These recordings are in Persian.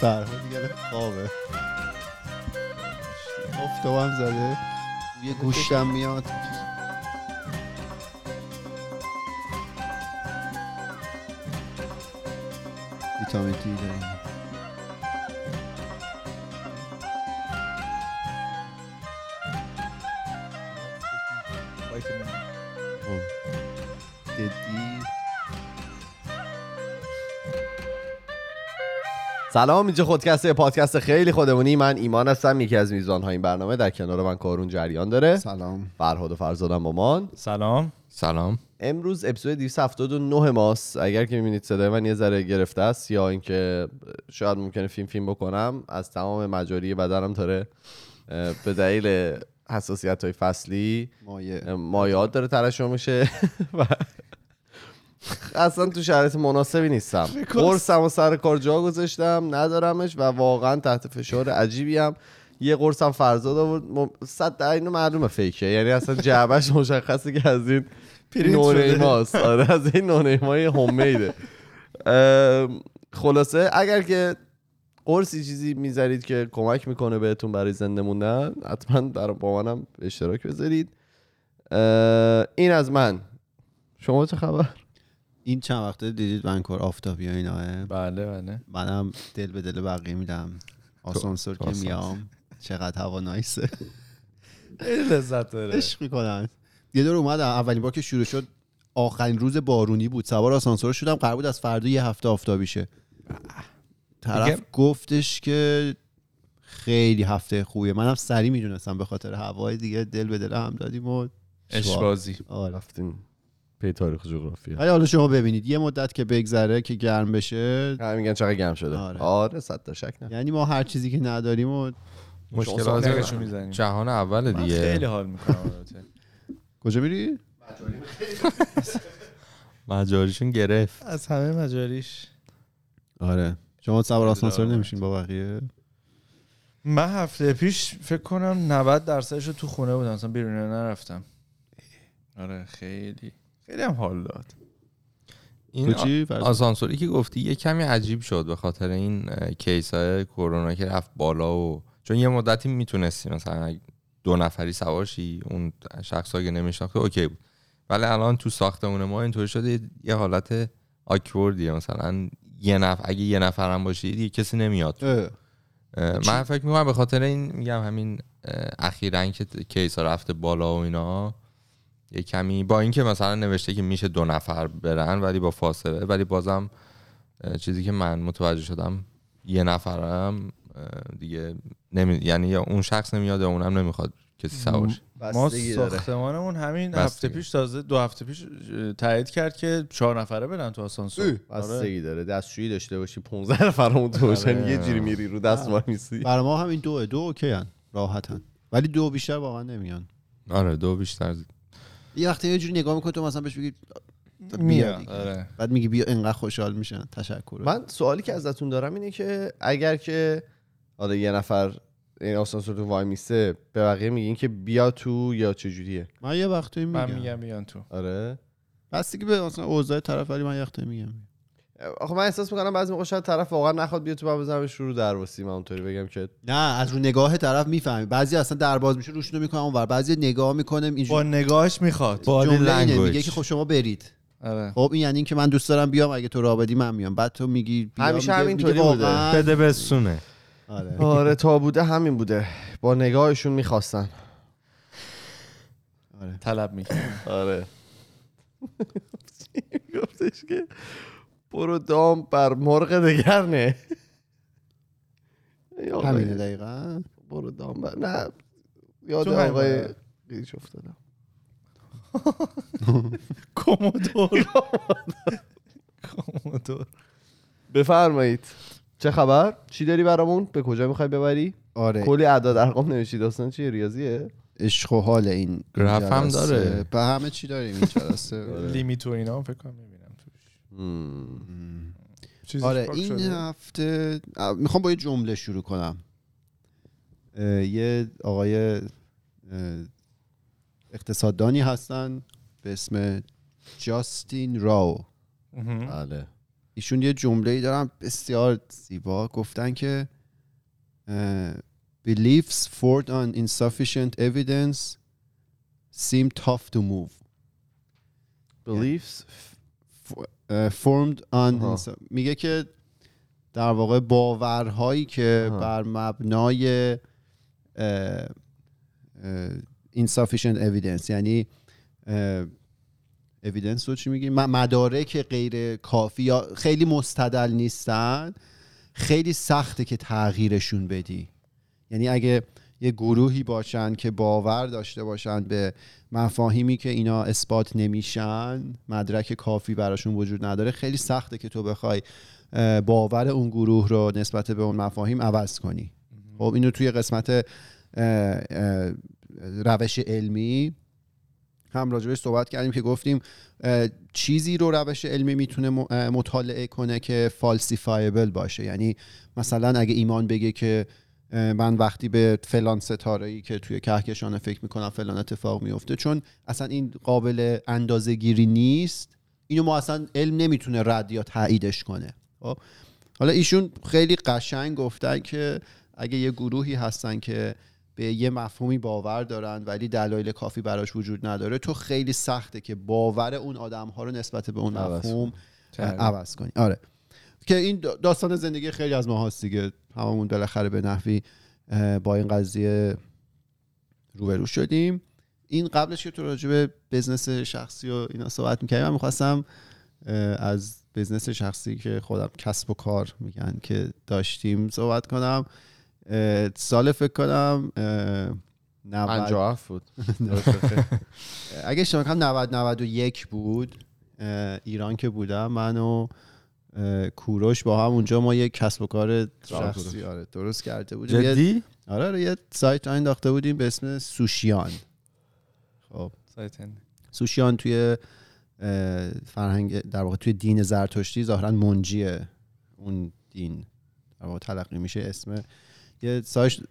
فرهاد دیگه خوابه. افتابم زده. یه گوشتم میاد. ویتامین دی داریم. سلام اینجا خودکسته پادکست خیلی خودمونی. من ایمان هستم یکی از میزبان های این برنامه در کنار من کارون جریان داره. سلام. فرهاد و فرزادم با من سلام. سلام. امروز اپیزود 279 ماست. اگر که می‌بینید صدای من یه ذره گرفته است یا اینکه شاید ممکنه فیلم فیلم بکنم از تمام مجاری بدنم داره به دلیل حساسیت های فصلی مایه مایات داره ترشح میشه. و اصلا تو شرایط مناسبی نیستم. قرصم و سر کار جا گذاشتم ندارمش و واقعا تحت فشار عجیبی هم. یه قرصم فرزاد آورد. صد در اینو معلومه فیکه. یعنی اصلا جعبش مشخصه که از این نونیماست. آره از این نونیمای هومیده خلاصه اگر که قرصی چیزی می‌ذارید که کمک می‌کنه بهتون برای زنده موندن حتما در با منم اشتراک بذارید. این از من. شما چه خبر؟ این چند وقته دیدید ونکور آفتابی و ایناه بله بله. منم دل به دل بقیه میدم. آسانسور که. میام. چقدر هوا نایسه. لذت داره. عشق می‌کنن یه دور اومدم. اولین بار که شروع شد آخرین روز بارونی بود. سوار آسانسور شدم. قرار بود از فردا یه هفته آفتابی شه. طرف گفتش که خیلی هفته خوبیه. منم سری می‌دونستم به خاطر هوای دیگه. دل به دل هم دادیم و اشبازی آره. رفتین پی تاریخ و جغرافیا ولی حالا شما ببینید یه مدت که بگذره که گرم بشه. همین میگن چقدر گرم شده. آره. آره صد تا شک نه. یعنی ما هر چیزی که نداریم و مشکلات می‌زنیم. جهان اول من دیگه. خیلی حال می‌کنم کجا میری؟ مجاریشون گرفت. از همه مجاریش. آره. شما سوار آسانسور نمیشین با بقیه؟ من هفته پیش فکر کنم 90 درصدش رو تو خونه بودم. اصلا بیرون نرفتم. آره خیلی. خیلی هم حال داد. این تو آسانسوری که گفتی یه کمی عجیب شد به خاطر این کیس های کرونا که رفت بالا و چون یه مدتی می‌تونستی مثلا دو نفری سوار شی اون شخص که نمیشناخته اوکی بود. ولی الان تو ساختمون ما اینطوری شده یه- حالت آکوردیه. مثلا یه نفر اگه یه نفر هم باشی دیگه کسی نمیاد اه. اه، من فکر می‌کنم به خاطر این میگم همین اخیرا که کیس ها رفته بالا و اینا یه کمی با اینکه مثلا نوشته که میشه دو نفر برن ولی با فاصله ولی بازم چیزی که من متوجه شدم یه نفرم دیگه نمی... یعنی یا اون شخص نمیاد یا اونم نمی‌خواد کسی سوار. ما. ساختمانمون همین بستگی. هفته پیش تازه دو هفته پیش تایید کرد که چهار نفره برن تو آسانسور آره. بستگی داره دستشویی داشته باشی 15 نفرمون تو باشن آره. یه جوری میری رو دست وای میسی برای ما همین دوه دو اوکی هن راحتن ولی دو بیشتر واقعا نمیان آره دو بیشتر یه وقتی یه جوری نگاه می‌کنی تو مثلا بهش بگی بیا. آره. بعد میگی بیا انقدر خوشحال میشن. تشکر. من سوالی که ازتون دارم اینه که اگر که آره یه نفر این آسانسور تو وای میسته به بقیه میگین که بیا تو یا چه جوریه من یه وقتی میگم من میگم. بیان تو. آره. بستگی به مثلا اوضاع طرف ولی من یه وقتی میگم. آخه من احساس می‌کنم بعضی موقع شاید طرف واقعا نخواد بیا تو من بزنمش رو درواسی من اونطوری بگم که نه از رو نگاه طرف می‌فهمی. بعضی اصلا در باز میشه روشونو می‌کنم اونور. بعضی نگاه می‌کنم با اینجوری نگاهش می‌خواد. جمله. میگه که خب شما برید. آره. خب این یعنی که من دوست دارم بیام اگه تو راه بدی من میام. بعد تو میگی همیشه همینطوری بوده. واقعاً؟ بده بسونه. آره. آره تا بوده همین بوده. با نگاهشون می‌خواستن. آره. طلب می‌کنه آره. گفتش که؟ برو دام بر مرغ دگر نه همینه دقیقا. برو دام بر نه. یاد آقای باره. قیچ افتادم. کومودور. کومودور. بفرمایید. چه خبر؟ چی داری برامون؟ به کجا می‌خوای ببری؟ آره. کلی اعداد ارقام نوشتی داستان چیه ریاضیه؟ عشق و حال این گراف هم. داره. به همه چی داریم این جلسه. لیمیت و اینا هم فکر کنم می‌بینم توش مم. چیزی آره این شده؟ هفته می‌خوام با یه جمله شروع کنم. یه آقای اقتصاددانی هستن به اسم جاستین راو. بله. ایشون یه جمله ای دارن بسیار زیبا. گفتن که beliefs formed on insufficient evidence seem tough to move. Beliefs آها. insu- میگه که در واقع باورهایی که آها. بر مبنای insufficient evidence یعنی evidence رو چی میگیم مدارک غیر کافی یا خیلی مستدل نیستن خیلی سخته که تغییرشون بدی یعنی اگه یه گروهی باشن که باور داشته باشن به مفاهیمی که اینا اثبات نمیشن. مدرک کافی براشون وجود نداره. خیلی سخته که تو بخوای باور اون گروه رو نسبت به اون مفاهیم عوض کنی. خب اینو توی قسمت روش علمی هم راجبش صحبت کردیم که گفتیم چیزی رو روش علمی می‌تونه مطالعه کنه که فالسیفایبل باشه. یعنی مثلا اگه ایمان بگه که من وقتی به فلان ستاره ای که توی کهکشان فکر می‌کنم فلان اتفاق میفته چون اصلا این قابل اندازه گیری نیست. اینو ما اصلا علم نمی‌تونه رد یا تاییدش کنه. خب؟ حالا ایشون خیلی قشنگ گفتن که اگه یه گروهی هستن که به یه مفهومی باور دارن ولی دلایل کافی براش وجود نداره تو خیلی سخته که باور اون آدم ها رو نسبت به اون مفهوم. عوض کنی. آره. که این دا- داستان زندگی خیلی از ما هست دیگه. هممون بالاخره به نحوی با این قضیه روبرو شدیم. این قبلش که تو راجع به بزنس شخصی و اینا صحبت می‌کردیم من می‌خواستم از بزنس شخصی که خودم کسب و کار میگن که داشتیم صحبت کنم. سال فکر کنم اه، 90 57 بود. اگه اشتباه کنم 90 91 بود ایران که بودم من و کوروش با هم اونجا ما یک کسب و کار شخصی آره درست کرده بودیم. یه- جدی؟ آره آره یه سایت را انداخته بودیم به اسم سوشیان. خب. سایت. سوشیان توی فرهنگ در واقع توی دین زرتشتی ظاهرا منجیه اون دین. در واقع تلقی میشه اسم. یه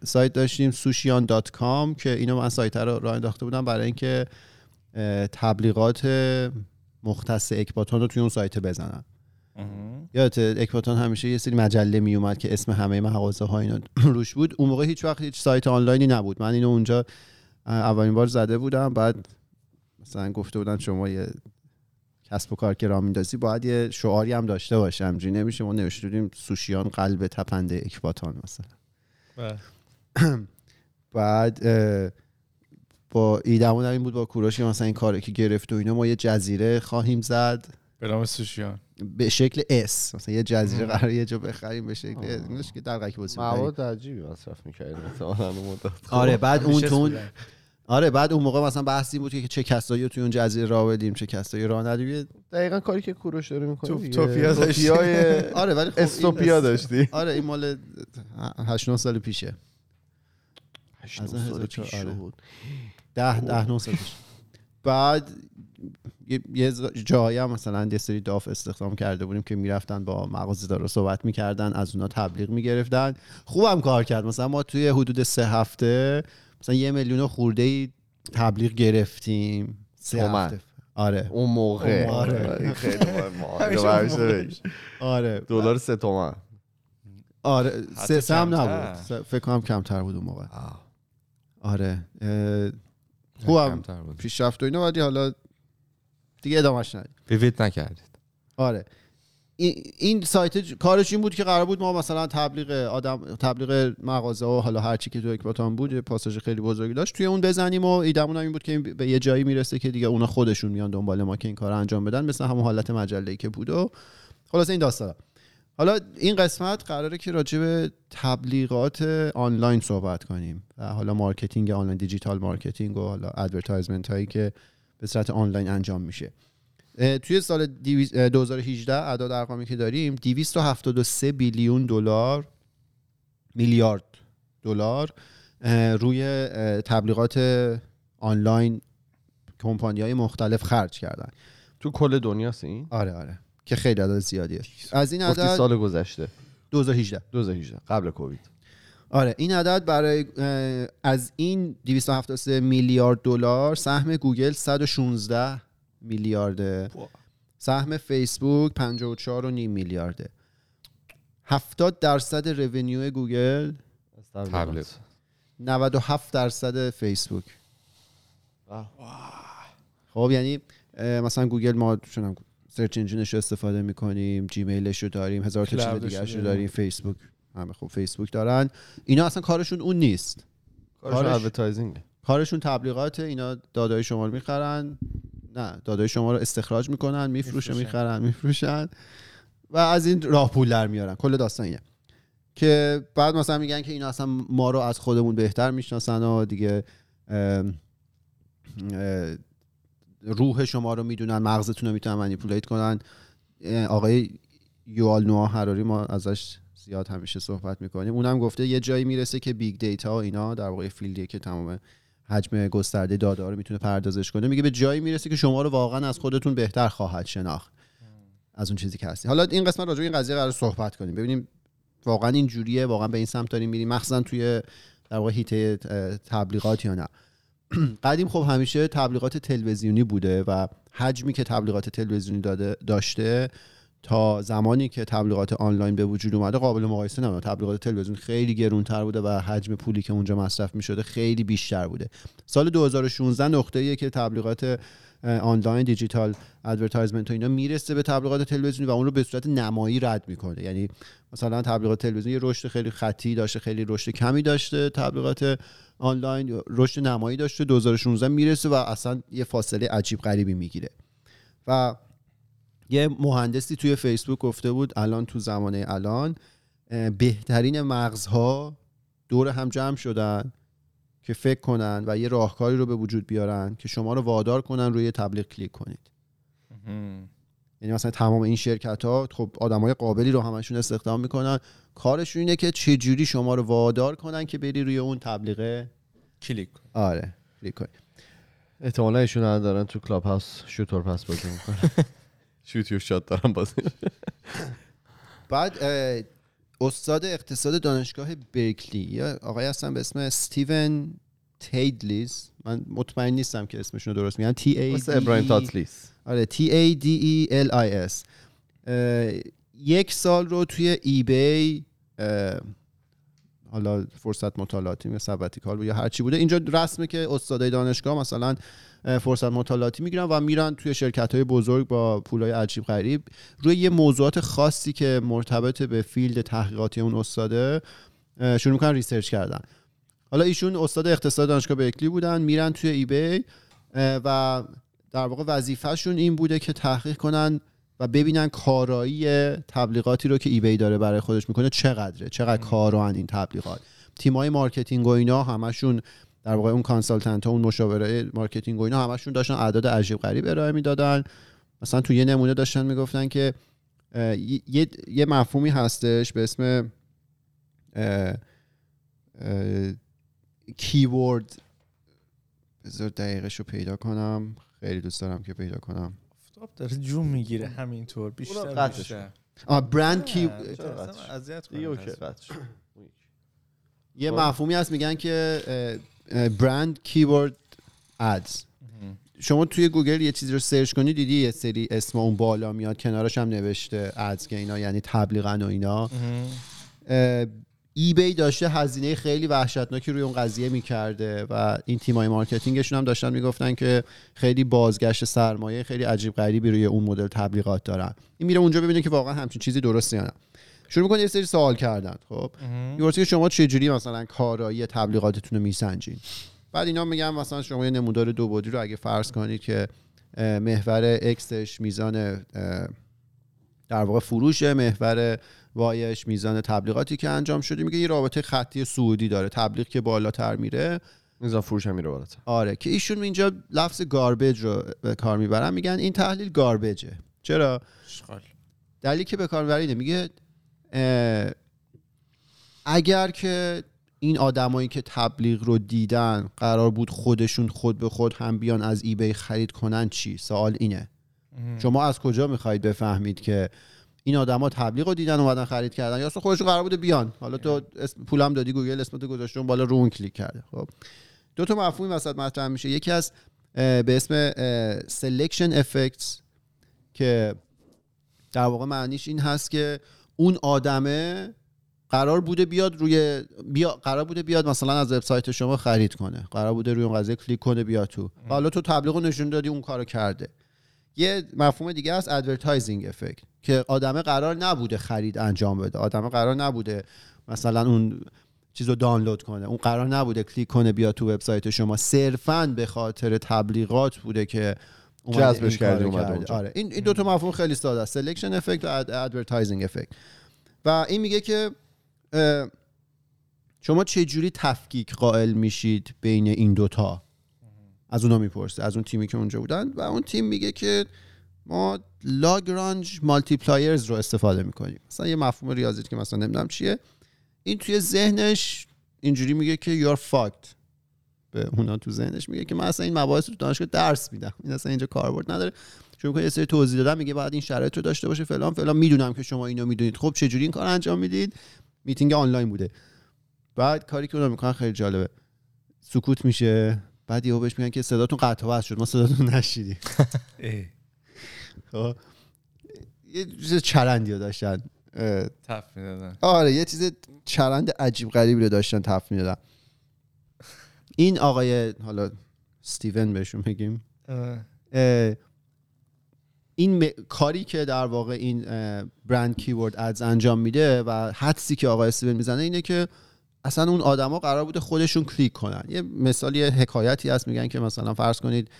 سایت, داشتیم سوشیان دات کام که اینو من سایت رو راه انداخته بودم برای اینکه تبلیغات مختص اکباتان رو توی اون سایت بزنن. یادت اکباتان همیشه یه سری مجله می اومد که اسم همه مغازه ها اینا روش بود. اون موقع هیچ وقت هیچ سایت آنلاینی نبود. من اینو اونجا اولین بار زده بودم. بعد مثلا گفته بودن شما یه کسب و کار که راه میندازی باید یه شعاری هم داشته باشه همجوری نمیشه. ما نوشته بودیم سوشیان قلب تپنده اکباتان مثلا. بله. بعد با ایدمون این بود با کوروش مثلا این کاری که گرفت و اینا ما یه جزیره خواهیم زد. به نام سوشیان. به شکل اس مثلا یه جزیره. قرار یه جا بخریم به شکل اس اینش که دلقک بازی. مواد عجیبی مصرف می‌کردیم مثلا اون مدت آره بعد اون همیشه تو اون- بودن. آره بعد اون موقع مثلا بحثی بود که چه کسایی رو توی اون جزیره راه بدیم چه کسایی راه ندیم دقیقا کاری که کوروش داره می‌کنه توپ- توپیا داشتی. آره ولی خب این استوپیا است- داشتی آره این مال 8 9 سال پیشه از از اون سال هزار پیش آره. شد. ده ده 9 سال پیش بعد یه- جایی هم مثلا یه سری داف استخدام کرده بودیم که می‌رفتن با مغازه دارا صحبت می‌کردن از اونا تبلیغ می‌گرفتن. خوبم کار کرد. مثلا ما توی حدود سه هفته مثلا یه میلیون خورده ای تبلیغ گرفتیم. سه تومن. هفته. آره. اون موقع. خیلی آره،. بهش. آره. دلار سه تومن. آره. سه کمتر. نبود. فکر کنم کمتر بود اون موقع. آه. آره. خوبم. پیشرفت و اینا ولی حالا دیگه ادامهش ندید. ویویت نکردید. آره. این- سایت کارش این بود که قرار بود ما مثلا تبلیغ آدم تبلیغ مغازه و حالا هر چی که تو اکباتان بود پاساژ خیلی بزرگی داشت توی اون بزنیم و ایدمون هم این بود که به یه جایی می‌رسه که دیگه اونا خودشون میان دنبال ما که این کار انجام بدن مثل همون حالت مجله که بود و خلاص این داستان حالا این قسمت قراره که راجع به تبلیغات آنلاین صحبت کنیم و حالا marketing آنلاین digital marketing و حالا advertisement هایی که به صورت آنلاین انجام میشه. توی سال دیویز- اه، 2018 اعداد ارقامی که داریم 273 بیلیون دلار میلیارد دلار روی تبلیغات آنلاین کمپانی های مختلف خرج کردن. تو کل دنیاست این؟ آره آره. که خیلی عدد زیادیه. از این گفتی عدد سال گذشته. 2018 2018 قبل کووید. آره این عدد برای از این 273 میلیارد دلار سهم گوگل 116 میلیارده. سهم فیسبوک 54 و نیم میلیارده. 70 درصد revenue گوگل. تبلیغ. 97 درصد فیسبوک. خب یعنی مثلا گوگل ما چونم search engine ش رو استفاده می‌کنیم Gmail ش رو داریم هزار تا چیز دیگه رو رو داریم. فیسبوک. همه خب فیسبوک دارن. اینا اصلا کارشون اون نیست. کارش کارش- advertising کارشون تبلیغات اینا دادای شما رو می‌خرن. نه دادای شما رو استخراج می‌کنن میفروشن می‌فروشن. می‌خرن میفروشن. و از این راه پول در میارن. کل داستان اینه که بعد مثلا میگن که اینا اصلا ما رو از خودمون بهتر می‌شناسن و دیگه اه، روح شما رو می‌دونن مغزتون رو می‌تونن manipulate کنن. آقای یووال نوح هراری ما ازش زیاد همیشه صحبت می‌کنیم. اونم گفته یه جایی می‌رسه که big data و اینا در واقع field یه که تمام حجم گسترده داده رو می‌تونه پردازش کنه. میگه به جایی می‌رسه که شما رو واقعا از خودتون بهتر خواهد شناخت. از اون چیزی که هستی. حالا این قسمت راجع به این قضیه قرار صحبت کنیم. ببینیم واقعا این جوریه واقعا به این سمت داریم میریم. مخصوصا توی در واقع حیطه تبلیغات یا نه. قدیم خب همیشه تبلیغات تلویزیونی بوده و حجمی که تبلیغات تلویزیونی داده داشته تا زمانی که تبلیغات آنلاین به وجود اومده قابل مقایسه نبود. تبلیغات تلویزیون خیلی گرونتر بوده و حجم پولی که اونجا مصرف می‌شده خیلی بیشتر بوده. سال 2016 نقطه ایه که تبلیغات online digital advertisement و اینا می‌رسه به تبلیغات تلویزیونی و اون رو به صورت نمایی رد می‌کنه. یعنی مثلا تبلیغات تلویزیونی یه رشد خیلی خطی داشته خیلی رشد کمی داشته تبلیغات آنلاین رشد نمایی داشته. 2016 می‌رسه و اصلا یه فاصله عجیب غریبی می‌گیره. و یه مهندسی توی فیسبوک گفته بود الان تو زمانه الان بهترین مغزها دور هم جمع شدن که فکر کنن و یه راهکاری رو به وجود بیارن که شما رو وادار کنن روی تبلیغ کلیک کنید. یعنی مثلا تمام این شرکت ها خب آدم های قابلی رو همشون استخدام می‌کنن. کارشون اینه که چجوری شما رو وادار کنن که بری روی اون تبلیغه کلیک. آره کلیک کنی. احتمالا ایشون دارن تو کلاب هاوس شوتور پس بازی می‌کنن. شوت یور شات دارن بازی. بعد استاد اقتصاد دانشگاه برکلی یا آقای هستن به اسم استیون تیدلیز. من مطمئن نیستم که اسمشون رو درست A مثل D ابراهیم تاتلیس. آره A D E L I S اه، یک سال رو توی eBay حالا فرصت مطالعاتی یا sabbatical یا هر چی بوده. اینجا رسمه که استادای دانشگاه مثلا فرصت مطالعاتی می‌گیرن و میرن توی شرکت های بزرگ با پولای عجیب غریب. روی یه موضوعات خاصی که مرتبط به field تحقیقاتی اون استاده شروع می‌کنن research کردن. حالا ایشون استاد اقتصاد دانشگاه برکلی بودن میرن توی eBay و در واقع وظیفهشون این بوده که تحقیق کنن و ببینن کارایی تبلیغاتی رو که eBay داره برای خودش می‌کنه چقدره چقدر کاران این تبلیغات. تیمای marketing و اینا همشون در واقع اون consultant ها اون مشاوره marketing و اینا همشون داشتن اعداد عجیب غریب ارائه می‌دادن. مثلا تو یه نمونه داشتن می‌گفتن که یه, یه مفهومی هستش به اسم keyword بذار دقیقش رو پیدا کنم. خیلی دوست دارم که پیدا کنم. آفتاب داره جون می‌گیره همینطور بیشتر بیشتر آه brand keyword ads. یه. مفهومی هست میگن که brand keyword ads شما توی گوگل یه چیزی رو search کنی دیدی یه سری اسم اون بالا میاد کنارش هم نوشته ads که اینا یعنی تبلیغن و اینا eBay داشته هزینه خیلی وحشتناکی روی اون قضیه می‌کرده و این تیمای marketing شون هم داشتن می‌گفتن که خیلی بازگشت سرمایه خیلی عجیب غریبی روی اون مدل تبلیغات دارن. این میره اونجا ببینه که واقعا همچین چیزی درسته یا نه. شروع می‌کنه یه سری سوال کردن خب؟ که شما چجوری مثلا کارایی تبلیغاتتون رو میسنجین؟ بعد اینا میگن مثلا شما یه نمودار دو بعدی رو اگه فرض کنید که محور اکسش میزان در واقع فروش محور وایش میزان تبلیغاتی که انجام شده. میگه یه رابطه خطی سعودی داره. تبلیغ که بالاتر میره. میزان فروش هم میره بالاتر. آره که ایشون اینجا لفظ گاربیج رو به کار می‌برن. میگن این تحلیل گاربیجه چرا؟ اشغال. دلیلی که به کار می‌بره میگه اگر که این آدمایی که تبلیغ رو دیدن قرار بود خودشون خود به خود هم بیان از ای خرید کنن چی؟ سوال اینه. شما از کجا می‌خواهید بفهمید که این آدما تبلیغ رو دیدن اومدن خرید کردن. یا اصلا خودشون قرار بوده بیان. حالا تو اسم پولم دادی گوگل اسمت گذاشتون بالا رو اون کلیک کرده. خب. دو تا مفهومی وسط مطرح میشه. یکیش به اسم selection effects که در واقع معنیش این هست که اون آدمه قرار بوده بیاد روی بیا قرار بوده بیاد مثلا از وبسایت شما خرید کنه. قرار بوده روی اون قضیه کلیک کنه بیاد تو. حالا تو تبلیغ نشون دادی اون کارو کرده. یه مفهوم دیگه است advertising effect که آدمه قرار نبوده خرید انجام بده. آدمه قرار نبوده مثلا اون چیز رو دانلود کنه. اون قرار نبوده کلیک کنه بیاد تو وبسایت شما. صرفا به خاطر تبلیغات بوده که جذبش کردی اومده. اونجا. آره. این این دو تا مفهوم خیلی ساده است. selection effect و advertising effect و این میگه که شما چه جوری تفکیک قائل میشید بین این دوتا؟ از اونا می‌پرسه از اون تیمی که اونجا بودن. و اون تیم میگه که ما Lagrange multipliers رو استفاده می‌کنیم. مثلا یه مفهوم ریاضی که مثلا نمی‌دونم چیه. این توی ذهنش اینجوری میگه که you're fucked. به اونا تو ذهنش میگه که من اصلا این مباحث رو دانشگاه درس میدم. این اصلا اینجا کاربرد نداره. شروع کنه یه سری توضیح دادن میگه بعد این شرایط رو داشته باشه فلان فلان. می‌دونم که شما اینو می‌دونید. خب چه جوری این کار انجام می‌دید؟ meeting online بوده. بعد کاری که اونا می‌کنن خیلی جالبه. سکوت میشه. بعد یهو بهش میگن که صداتون قطع شد. ما صداتون نشیدیم. یه چیز چرندی رو داشتن. تف می‌دادن. آره یه چیز چرند عجیب غریبی رو داشتن تف می‌دادن. این آقای حالا استیون بهشون بگیم. اه، این م- کاری که در واقع این برند کیورد ادز انجام میده و حدسی که آقای استیون می‌زنه اینه که اصلا اون آدما قرار بوده خودشون کلیک کنن. یه مثال یه حکایتی هست میگن که مثلا فرض کنید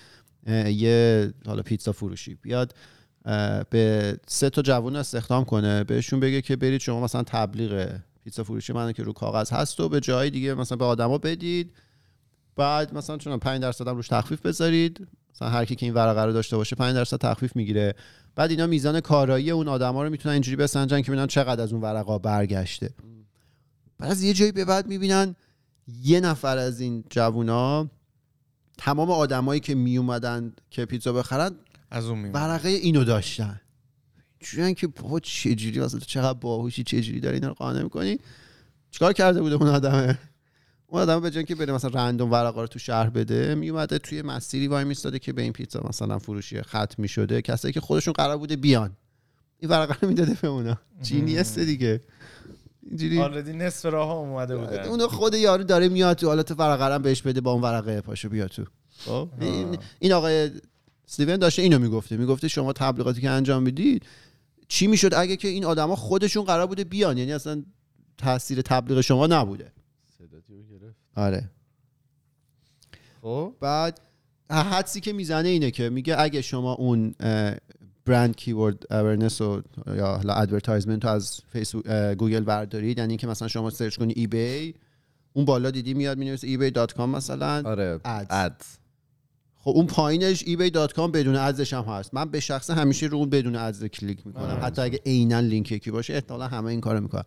یه حالا پیتزا فروشی بیاد به سه تا جوون استخدام کنه بهشون بگه که برید شما مثلا تبلیغ پیتزا فروشی منه که رو کاغذ هست و به جای دیگه مثلا به آدما بدید. بعد مثلا چون 5 درصد روش تخفیف بذارید مثلا هر کی که این ورقه رو داشته باشه 5 درصد تخفیف می‌گیره. بعد اینا میزان کارایی اون آدما رو می‌تونن اینجوری بسنجن که ببینن چقدر از اون ورقا برگشته. بعد از یه جایی به بعد می‌بینن یه نفر از این جوونا تمام آدمایی که میومدن که پیتزا بخرن از اون میمونه ورقه اینو داشتن. جوریان که بابا چجوری واسه چقدر باهوشی چجوری داری اینا رو قانع می‌کنی؟ چیکار کرده بوده اون آدمه؟ اون آدم به جای که بره مثلا رندوم ورقا رو تو شهر بده میومده توی مسیری وای میستاده که به این پیتزا مثلا فروشی ختم می‌شده. کسایی که خودشون قرار بوده بیان. این ورقه رو می‌داده به اونا. جینیسته دیگه. اینجوری آردی نصف راه اومده بودن اون خود یارو داره میاد تو حالا تو ورقه بهش بده با اون ورقه پاشو بیا تو. خب؟ این, این آقای استیون داشته اینو می‌گفته. می‌گفته شما تبلیغاتی که انجام می‌دید چی می‌شد اگه که این آدما خودشون قرار بوده بیان؟ یعنی اصلا تاثیر تبلیغ شما نبوده. آره. خب. بعد حدسی که می‌زنه اینه که میگه اگه شما اون brand keyword awareness و یا حالا advertisement رو از فیسبوک اه، گوگل بردارید یعنی که مثلا شما search کنی eBay اون بالا دیدی میاد می‌نویسه ebay.com مثلا آره. Ads. ad خب اون پایینش ebay.com بدون ads ش هم هست. من به شخصه همیشه رو اون بدون ads کلیک می‌کنم. آره. حتی اگه عینا لینک یکی باشه احتمالا همه این کارو می‌کنن.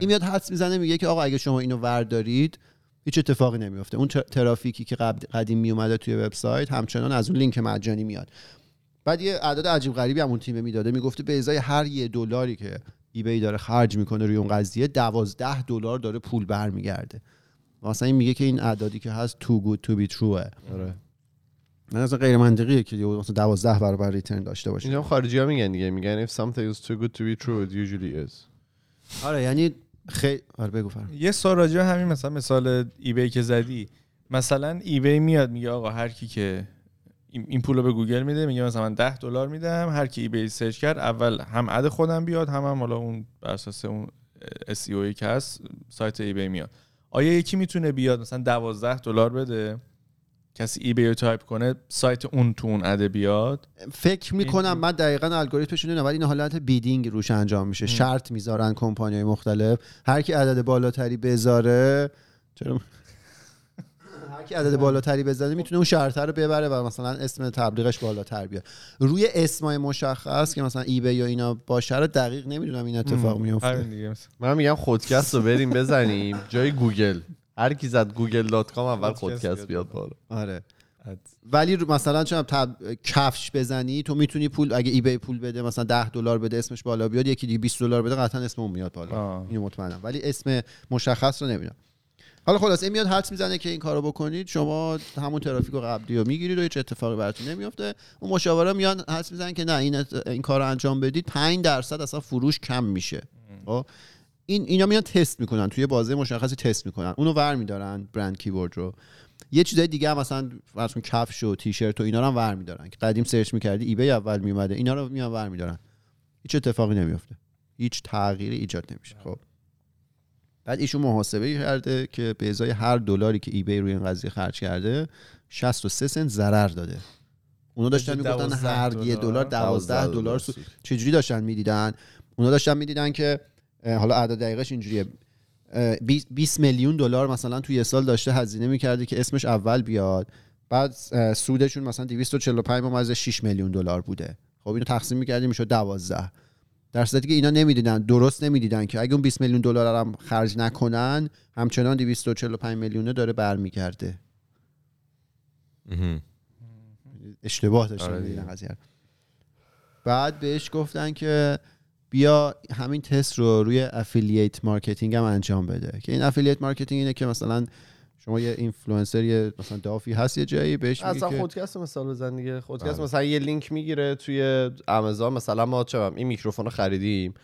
این میاد حدس می‌زنه میگه که آقا اگه شما اینو وردارید هیچ اتفاقی نمیفته اون تر- ترافیکی که قبل قدیم میومده توی وبسایت همچنان از اون لینک مجانی میاد. بعد یه اعداد عجیب غریبی هم اون تیم می‌داده. می‌گفته به ازای هر یه دلاری که ایبی داره خرج می‌کنه روی اون قضیه دوازده دلار داره پول برمیگرده. مثلا این میگه که این اعدادی که هست good to be true آره. من اصلا غیر منطقیه که یه مثلا 12 برابر ریترن داشته باشه اینجا خارجی ها میگن دیگه. میگن if something is too good to be true it usually is. آره یعنی خیلی آره بگو فرم یه سوال راجع همین مثلا مثال ایبی که زدی. مثلا eBay میاد میگه آقا هر کی که این این پول رو به گوگل میده میگه مثلا من 10 دلار میدم. هر کی eBay search کرد اول هم ad خودم بیاد هم هم حالا اون بر اساس اون SEO یی که هست سایت eBay میاد. آیا یکی می‌تونه بیاد مثلا 12 دلار بده؟ کسی eBay رو تایپ کنه سایت اون تو اون ad ه بیاد. فکر می‌کنم من دقیقا الگوریتمش نمی‌دونم ولی این حالت bidding روش انجام میشه. شرط می‌ذارن کمپانی های مختلف. هر کی عدد بالاتری بذاره چرا؟ هر کی عدد بالاتری بزنه می‌تونه اون شرطه رو ببره و مثلا اسم تبلیغش بالاتر بیاد. روی اسمای مشخص که مثلا eBay یا اینا باشه رو دقیق نمی‌دونم این اتفاق میفته. من میگم خودکست رو بریم بزنیم. جای گوگل. هر کی زد گوگل dot com اول خودکست بیاد بالا. آره. ولی مثلا چون تب... کفش بزنی تو می‌تونی پول اگه eBay پول بده مثلا 10 دلار بده اسمش بالا بیاد یکی دیگه 20 دلار بده قطعا اسم اون میاد بالا. اینو مطمئنم. ولی اسم مشخص رو نمی‌دونم. حالا خلاص این میاد حدس می‌زنه که این کارو بکنید. شما همون ترافیک رو قبلی رو می‌گیرید و هیچ اتفاقی براتون نمیفته اون مشاوره میان حدس می‌زنن که نه این این کار رو انجام بدید. 5 درصد اصلا فروش کم میشه. این اینا میان تست می‌کنن. توی بازه مشخصی تست می‌کنن. اونو ور میدارن برند کیورد رو. یه چیزای دیگه هم مثلا فرض کن کفش و تیشرت و اینا رو هم ور میدارن. که قدیم سرچ می‌کردی ایبی اول میومده اینا رو میان ور میدارن. هیچ اتفاقی نمیفته هیچ تغییری ایجاد نمیشه. خب. بعد ایشون محاسبه کرده که به ازای هر دلاری که ایبی روی این قضیه خرج کرده 63 سنت ضرر داده. اونا داشتن می‌گفتن هر یه دلار 12 دلار چجوری داشتن می‌دیدن؟ اونا داشتن می‌دیدن که حالا اعداد دقیقش اینجوریه. 20 میلیون دلار مثلا توی یه سال داشته هزینه می‌کرده که اسمش اول بیاد. بعد سودشون مثلا 245 ممیز 6 میلیون دلار بوده. خب اینو تقسیم می‌کردیم می‌شد 12 در صورتی که اینا نمی‌دیدن درست نمی‌دیدن که اگه اون 20 میلیون دلار هم خرج نکنن همچنان 245 میلیونه داره برمیگرده. اشتباه داشتن آره بعد بهش گفتن که بیا همین تست رو روی affiliate marketing هم انجام بده. که این affiliate marketing اینه که مثلا شما یه اینفلوئنسر یه مثلا دافی هست یه جایی بهش میگه اصلا خودکست مثال بزن دیگه. خودکست بله. مثلا یه لینک می‌گیره توی آمازون مثلا ما چه این میکروفون رو خریدیم.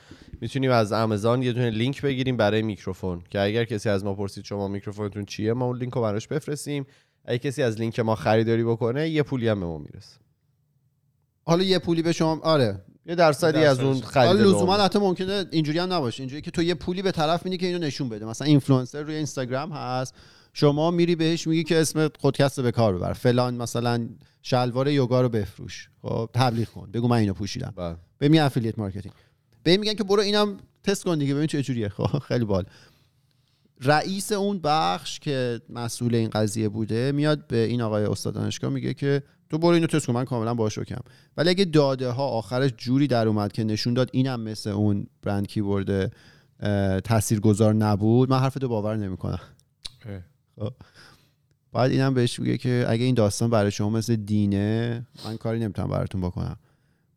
می‌تونیم از آمازون یه دونه لینک بگیریم برای میکروفون. که اگر کسی از ما پرسید شما میکروفونتون چیه ما اون لینک رو براش بفرستیم. اگه کسی از لینک ما خریداری بکنه یه پولی هم به ما می‌رسه. حالا یه پولی به شما آره. یه درصدی از اون خرید حالا لزوما حتی ممکنه اینجوری هم نباشه. اینجوری که تو یه پولی به طرف میدی که اینو نشون بده. مثلا اینفلوئنسر روی اینستاگرام هست. شما میری بهش میگی که اسم خودکست به کار ببر. فلان مثلا شلوار یوگا رو بفروش. خب تبلیغ کن. بگو من اینو پوشیدم. بله. به می affiliate marketing به میگن که برو اینم تست کن دیگه ببین چه جوریه. خب خیلی بال رئیس اون بخش که مسئول این قضیه بوده میاد به این آقای استاد دانشگاه میگه که تو برو اینو تست کن من کاملا باهاش OK ام ولی اگه داده ها آخرش جوری در اومد که نشون داد اینم مثل اون brand keyword تاثیرگذار نبود من حرف تو باور نمی‌کنم. خب. بعد اینم بهش میگه که اگه این داستان برای شما مثل دینه من کاری نمی‌تونم براتون بکنم.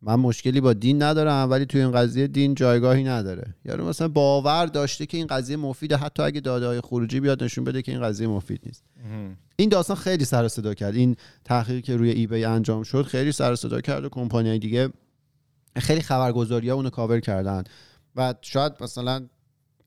من مشکلی با دین ندارم ولی توی این قضیه دین جایگاهی نداره. یارو مثلا باور داشته که این قضیه مفیده حتی اگه داده های خروجی بیاد نشون بده که این قضیه مفید نیست. این داستان خیلی سر صدا کرد. این تحقیقی که روی ایبی انجام شد خیلی سر صدا کرد و کمپانی دیگه خیلی خبرگزاری ها اونو کاور کردن. و شاید مثلا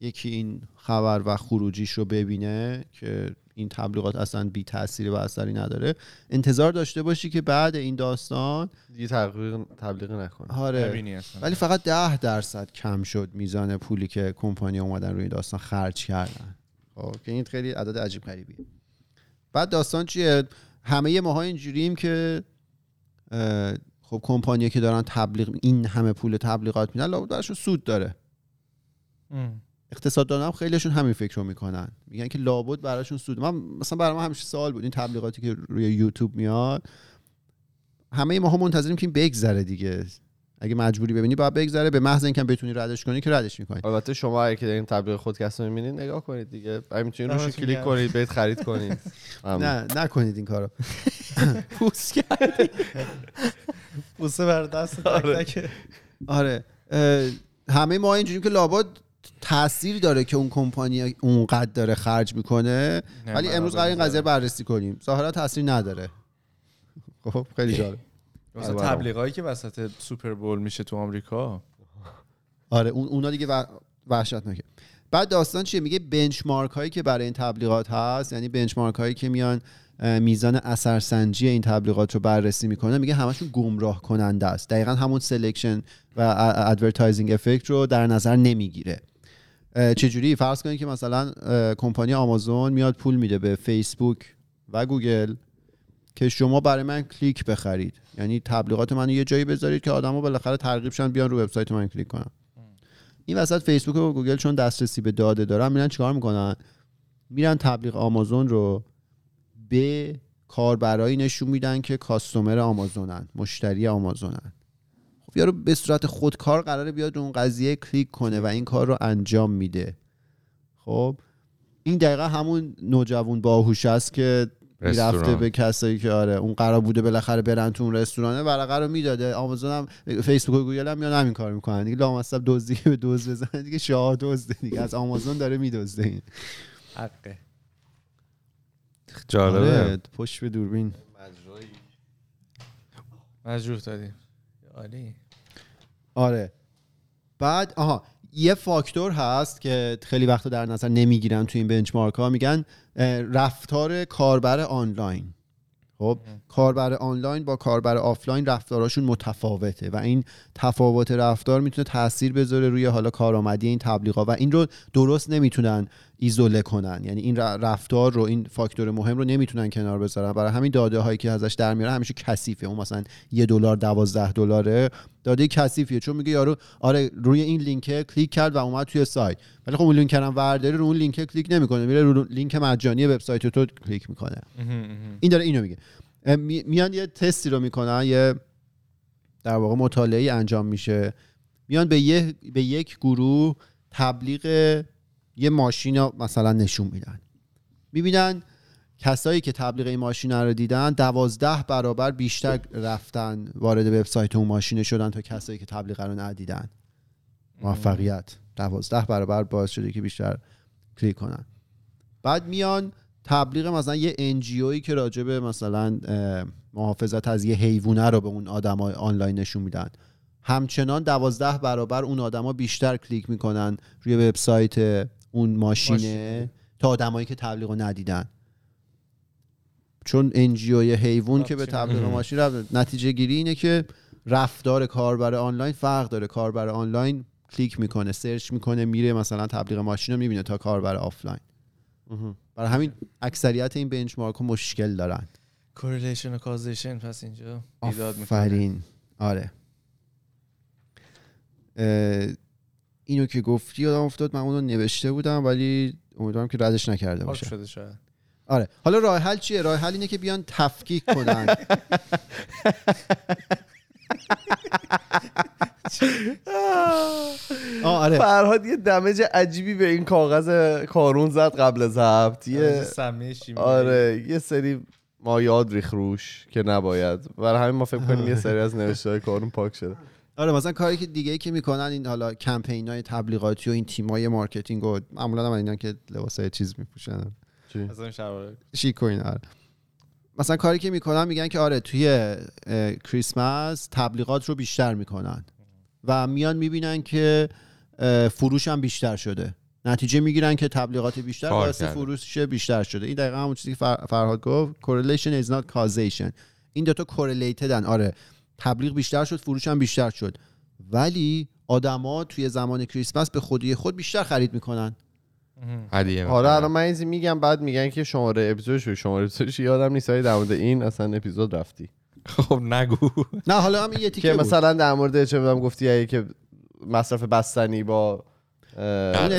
یکی این خبر و خروجیش رو ببینه که این تبلیغات اصلا بی تاثیری و اثری نداره. انتظار داشته باشی که بعد این داستان دیگه تبلیغ تبلیغ نکنه. آره. ولی فقط ده درصد کم شد میزان پولی که کمپانی اومدن روی این داستان خرج کردن. خب که این خیلی عدد عجیب غریبیه. بعد داستان چیه؟ همه ماها اینجوریم که خب کمپانی که دارن تبلیغ این همه پول تبلیغات میدن لابد براشون سود داره. ام. اقتصاددان هم خیلیشون همین فکر رو می‌کنن. میگن که لابد براشون سود. من مثلا برای ما همیشه سوال بود این تبلیغاتی که روی یوتیوب میاد همه ماها منتظریم که این بگذره دیگه. اگه مجبوری ببینی باید بگذره. به محض اینکه بتونی ردش کنی که ردش می‌کنی. البته شما اگه که دارین تبلیغ خودکست رو می‌بینید نگاه کنید دیگه. اگه می‌تونید روش کلیک. کنید برید خرید کنید. نه نکنید این کارو. پوست کردی. بوسه بر دست آره. اه، همه ما اینجوریم که لابد تاثیر داره که اون کمپانی اونقدر داره خرج می‌کنه. نه، ولی امروز قرار این. قضیه رو بررسی کنیم. ظاهرا تاثیر نداره. خب خیلی جالب. مثلا. تبلیغایی که وسط سوپر بول میشه تو آمریکا. آره اون اونا دیگه وحشتناکه. بعد داستان چیه؟ میگه benchmark هایی که برای این تبلیغات هست یعنی benchmark هایی که میان میزان اثرسنجی این تبلیغات رو بررسی می‌کنه میگه همشون گمراه کننده است. دقیقا همون selection و advertising effect رو در نظر نمی‌گیره. چجوری؟ فرض کنید که مثلا کمپانی آمازون میاد پول میده به فیسبوک و گوگل که شما برای من کلیک بخرید. یعنی تبلیغات منو یه جایی بذارید که آدما بالاخره ترغیب شن بیان رو وبسایت من کلیک کنن. این وسط فیسبوک و گوگل چون دسترسی به داده دارن میرن چیکار می‌کنن؟ میرن تبلیغ آمازون رو به کاربرایی نشون میدن که کاستومر آمازونن مشتری آمازونن. خب یارو به صورت خودکار قراره بیاد رو اون قضیه کلیک کنه و این کار رو انجام میده. خب؟ این دقیقا همون نوجوان باهوش است که می‌رفته. به کسایی که آره اون قرار بوده بالاخره برن تو اون رستورانه ورقه رو می‌داده. آمازون هم فیسبوک و گوگل هم میان همین کار می‌کنن. دیگه لامصب دزدی به دزد بزنه دیگه شاه دزده دیگه. از آمازون داره میدزده این. حقه. جالبه. آره، پشت به دوربین. مجروح دادیم. عالی. آره. بعد آها یه فاکتور هست که خیلی وقتا در نظر نمی‌گیرن تو این بنچمارک ها. میگن رفتار کاربر آنلاین. خب کاربر آنلاین با کاربر آفلاین رفتاراشون متفاوته و این تفاوت رفتار می‌تونه تاثیر بذاره روی حالا کارآمدی این تبلیغات و این رو درست نمی‌تونن ایزوله کنن. یعنی این رفتار رو این فاکتور مهم رو نمی‌تونن کنار بذارن. برای همین داده هایی که ازش در میاره همیشه کثیفه. اون مثلا یه دلار دوازده دلاره. داده کثیفیه. چون میگه یارو آره روی این لینک کلیک کرد و اومد توی سایت. ولی خب اون لینک هم ورداره رو اون لینک کلیک نمی‌کنه. میره رو لینک مجانی وبسایت تو کلیک می‌کنه. این داره اینو میگه. میان یه تستی رو می‌کنن. یه در واقع مطالعه انجام میشه. میان به, یه، به یک گروه تبلیغ یه ماشین رو مثلا نشون میدن. می‌بینن کسایی که تبلیغ این ماشین رو دیدن دوازده برابر بیشتر رفتن وارد وبسایت اون ماشین شدن تا کسایی که تبلیغ رو ندیدن. موفقیت. دوازده برابر باعث شده که بیشتر کلیک کنن. بعد میان تبلیغ مثلا یه NGO یی که راجبه مثلا محافظت از یه حیوانه رو به اون آدمای آنلاین نشون میدن. همچنان دوازده برابر اون آدما بیشتر کلیک می‌کنن روی وبسایت اون ماشینه ماشینه. تا آدمایی که تبلیغ رو ندیدن. چون NGO ی حیوان که به تبلیغ. ماشین رفت نتیجه گیری اینه که رفتار کاربر آنلاین فرق داره. کاربر آنلاین کلیک می‌کنه سرچ می‌کنه میره مثلا تبلیغ ماشین رو می‌بینه تا کاربر آفلاین. برای همین اکثریت این benchmark ها مشکل دارن. correlation و causation پس اینجا ایجاد می‌کنه. آفرین. آره. اینو که گفتی یادم افتاد من اونو نوشته بودم ولی امیدوارم که ردش نکرده باشه. شده شاید. آره. حالا راه حل چیه؟ راه حل اینه که بیان تفکیک کنن. آه آره. فرهاد یه damage عجیبی به این کاغذ کارون زد قبل ضبط. یه سمی شیمیایی. آره یه سری مایعات ریخت روش که نباید. برای همین ما فکر کنیم یه سری از نوشته های کارون پاک شده. آره مثلا کاری که دیگه ای که می‌کنن این حالا کمپین های تبلیغاتی و این تیمای marketing و معمولا هم اینا که لباس چیز میپوشن. از اون شلوار شیک و اینا آره. مثلا کاری که می‌کنن میگن که آره توی کریسمس تبلیغات رو بیشتر می‌کنن و میان می‌بینن که فروش هم بیشتر شده. نتیجه می‌گیرن که تبلیغات بیشتر باعث. فروش بیشتر شده. این دقیقا همون چیزی که فر- فرهاد گفت correlation is not causation. این دوتا correlatedن آره. تبلیغ بیشتر شد فروش هم بیشتر شد ولی آدما توی زمان کریسمس به خودی خود بیشتر خرید می‌کنن هدیه آره. الان من این میگم بعد میگن که شماره اپیزودش شماره اپیزودش یادم نیست در مورد این اصلا اپیزود رفتی خب نگو نه حالا هم یه که تیکه بود. مثلا در مورد چه می‌دونم گفتی که مصرف بستنی با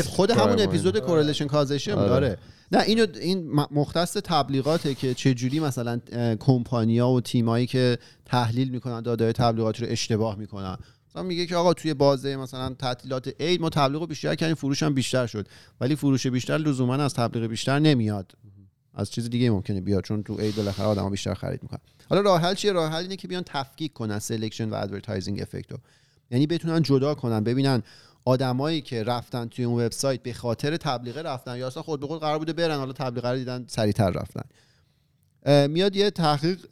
خود همون اپیزود. کورلیشن کازیشن بود. آره نه اینو این مختص تبلیغاته که چه جوری مثلا کمپانیا و تیمایی که تحلیل می‌کنن داده تبلیغاتی رو اشتباه می‌کنن. مثلا میگه که آقا توی بازه مثلا تعطیلات عید ما تبلیغ رو بیشتر کردیم فروش هم بیشتر شد. ولی فروش بیشتر لزوما از تبلیغ بیشتر نمیاد. از چیز دیگه ممکنه بیاد چون تو عید بالاخره آدم‌ها بیشتر خرید می‌کنن. حالا راه حل چیه؟ راه حل اینه که بیان تفکیک کنن selection و advertising effect رو. یعنی بتونن جدا کنن ببینن آدمایی که رفتن توی اون وبسایت به خاطر تبلیغ رفتن یا اصلا خود به خود قرار بوده برن حالا تبلیغ رو دیدن سریعتر رفتن. میاد یه تحقیق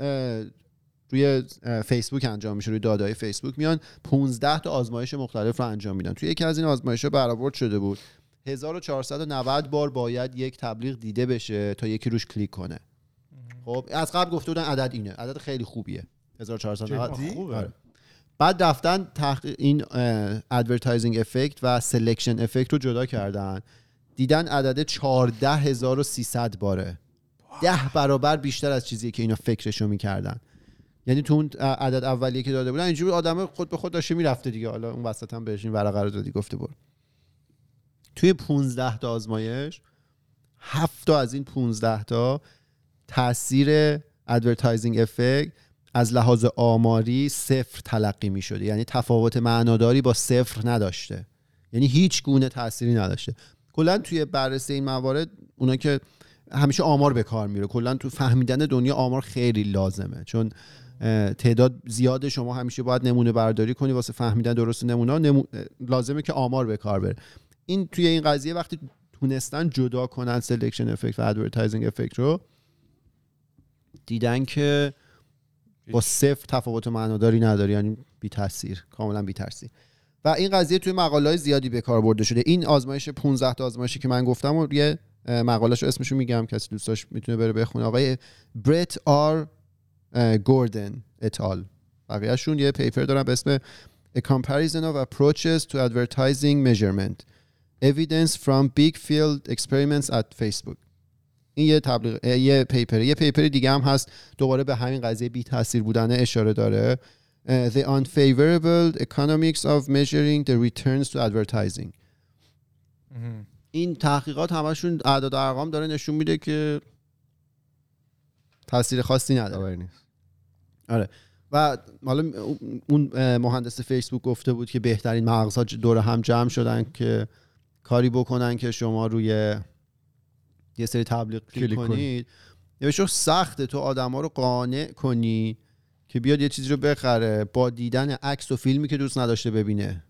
روی فیسبوک انجام میشه روی داده‌های فیسبوک. میان 15 تا آزمایش مختلف رو انجام میدن. توی یکی از این آزمایش ها برآورد شده بود. 1490 بار باید یک تبلیغ دیده بشه تا یکی روش کلیک کنه. خب از قبل گفته بودن عدد اینه. عدد خیلی خوبیه. 1490 خوبه. بعد رفتن تحقیق این advertising effect و selection effect رو جدا کردن. دیدن عدد 14300 باره. ده برابر بیشتر از چیزی که اینا فکرشو می‌کردن. یعنی تو اون عدد اولیه که داده بودن اینجوری آدم خود به خود داشته می‌رفته دیگه. حالا اون وسط هم بهش این ورقه رو دادی گفته برو. توی 15 تا آزمایش هفت تا از این 15 تا تاثیر advertising effect از لحاظ آماری صفر تلقی می شده یعنی تفاوت معناداری با صفر نداشته. یعنی هیچ گونه تأثیری نداشته. کلا توی بررسی این موارد اونا که همیشه آمار به کار میره. کلا تو فهمیدن دنیا آمار خیلی لازمه. چون تعداد زیاد شما همیشه باید نمونه برداری کنی واسه فهمیدن درست نمونه نمو... لازمه که آمار به کار بره. این توی این قضیه وقتی تونستن جدا کنن selection effect و advertising effect رو دیدن که با صفر تفاوت معناداری نداره یعنی بی تاثیر کاملا بی تاثیر. و این قضیه توی مقاله زیادی به کار برده شده. این آزمایش 15 تا آزمایشی که من گفتم و یه مقالهشو اسمشو میگم کسی دوستاش می‌تونه بره بخونه. آقای برت آر گوردن et al بقیهشون یه پیپر دارن به اسم A comparison of approaches to advertising measurement. Evidence from big field experiments at Facebook. این یه تبلیغ یه پیپر. یه پیپر دیگه هم هست. دوباره به همین قضیه بی تاثیر بودن اشاره داره. The unfavorable economics of measuring the returns to advertising. این تحقیقات همشون اعداد و ارقام داره نشون میده که تاثیر خاصی نداره. آره. و حالا اون مهندس فیسبوک گفته بود که بهترین مغزها دور هم جمع شدن که کاری بکنن که شما روی یه سری تبلیغ کلیک کنید نوشته سخته تو آدم ها رو قانع کنی که بیاد یه چیزی رو بخره. با دیدن عکس و فیلمی که دوست نداشته ببینه.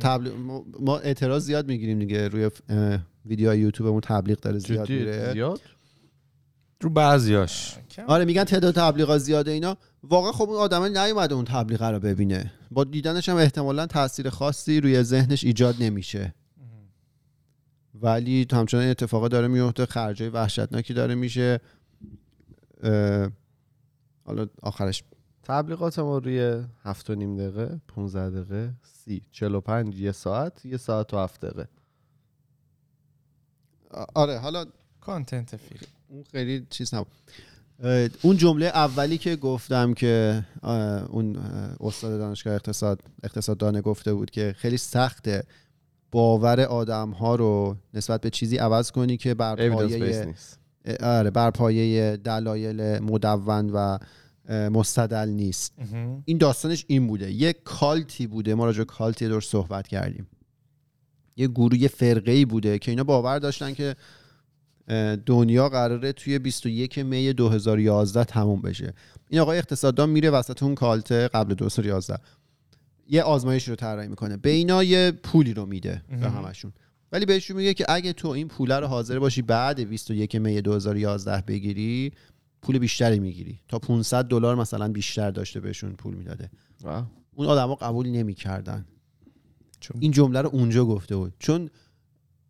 تبلیغ ما اعتراض زیاد می‌گیریم دیگه. روی ویدیو یوتیوبمون تبلیغ داره زیاد میره. زیاد؟ رو بعضیاش. آره میگن تعداد تبلیغات زیاده اینا. واقعا خب اون آدم نیومده اون تبلیغ رو ببینه. با دیدنش هم احتمالا تاثیر خاصی روی ذهنش ایجاد نمیشه. ولی همچنان اتفاقا داره میفته خرجای وحشتناکی داره میشه. حالا آخرش تبلیغات ما روی هفت و نیم دقیقه 15 دقیقه سی چلو پنج یه ساعت یه ساعت و هفت دقیقه. آره حالا کانتنت فیلم. اون خیلی چیز نبود. اون جمله اولی که گفتم که اون استاد دانشگاه اقتصاد اقتصاددانه گفته بود که خیلی سخته باور آدم ها رو نسبت به چیزی عوض کنی که بر پایه آره بر پایه دلایل مدون و مستدل نیست. این داستانش این بوده. یه کالتی بوده. ما راجع کالتی دور صحبت کردیم. یه گروه فرقه ای بوده که اینا باور داشتن که دنیا قراره توی 21 می 2011 تموم بشه. این آقای اقتصاددان میره وسط اون کالته قبل 2011 یه آزمایش رو طراحی می‌کنه. به اینا یه پولی رو میده به همشون. ولی بهشون میگه که اگه تو این پول رو حاضر باشی بعد 21 می 2011 بگیری پول بیشتری می‌گیری. تا 500 دلار مثلا بیشتر داشته بهشون پول می‌داده. اون آدما قبول نمی‌کردن. این جمله رو اونجا گفته بود. چون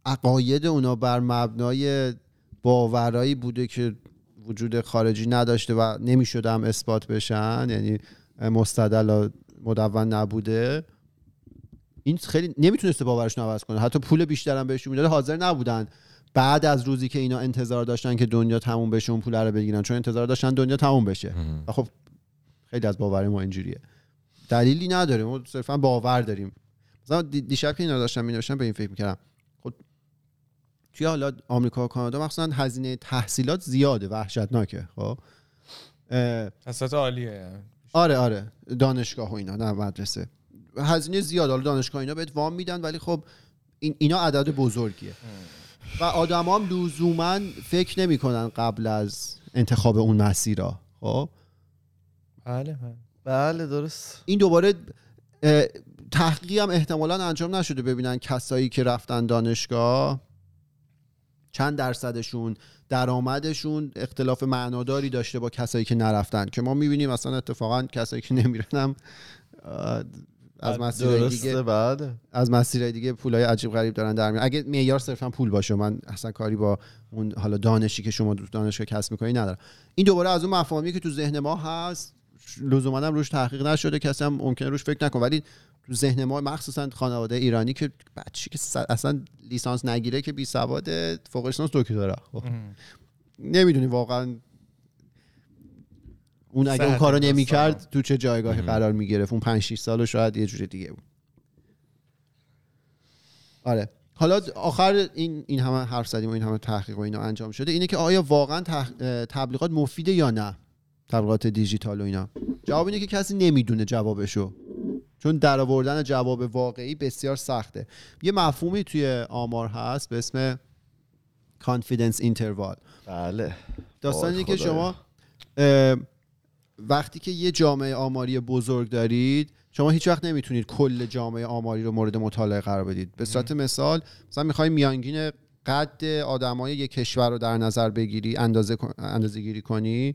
عقاید اونا بر مبنای باورایی بوده که وجود خارجی نداشته و نمی‌شده هم اثبات بشن. یعنی مستدل مدون نبوده این خیلی نمی‌تونسته باورش عوض کنه. حتی پول بیشتر هم بهشون می‌داده حاضر نبودن. بعد از روزی که اینا انتظار داشتن که دنیا تموم بشه اون پول رو بگیرن. چون انتظار داشتن دنیا تموم بشه. و خب خیلی از باور ما اینجوریه. دلیلی نداره ما صرفا باور داریم. مثلا دیشب که اینا داشتم می به این فکر می‌کردم. خب توی حالا آمریکا و کانادا مثلا هزینه تحصیلات زیاده وحشتناکه خب؟ حسات عالیه. آره آره دانشگاه و اینا نه مدرسه. هزینه زیاد حالا دانشگاه اینا بهت وام میدن ولی خب این اینا عدد بزرگیه. و آدم هم لزوما فکر نمی‌کنن قبل از انتخاب اون مسیرها خب؟ بله بله. درست. این دوباره تحقیقی هم احتمالا انجام نشده ببینن کسایی که رفتن دانشگاه. چند درصدشون درآمدشون اختلاف معناداری داشته با کسایی که نرفتن که ما می‌بینیم اصلا اتفاقا کسایی که نمیرن هم از مسیرهای دیگه بعد؟ از مسیرهای دیگه پولای عجیب غریب دارن در میارن. اگه معیار صرفا پول باشه من اصلا کاری با اون حالا دانشی که شما دانشگاه کسب می‌کنی ندارم. این دوباره از اون مفاهیمی که تو ذهن ما هست لزوما هم روش تحقیق نشده کسی هم ممکنه روش فکر نکنه. ولی تو ذهن ما مخصوصا خانواده ایرانی که بچه‌ای که اصلا لیسانس نگیره که بی سواد فوق لیسانس دکترا. خب. نمی‌دونی واقعا اون اگه اون کارو نمی‌کرد تو چه جایگاهی قرار می‌گرفت؟ اون 5 6 سال شاید یه جوری دیگه بود. آره. حالا آخر این این همه حرف زدیم و این همه تحقیق و اینا انجام شده اینه که آیا واقعا تبلیغات مفیده یا نه؟ تبلیغات دیجیتال و اینا. جواب اینه که کسی نمی‌دونه جوابشو. چون در آوردن جواب واقعی بسیار سخته. یه مفهومی توی آمار هست به اسم confidence interval. بله. داستانی که شما وقتی که یه جامعه آماری بزرگ دارید شما هیچ وقت نمی‌تونید کل جامعه آماری رو مورد مطالعه قرار بدید. به صورت مثال مثلا می‌خوای میانگین قد آدمای یک کشور رو در نظر بگیری اندازه اندازه گیری کنی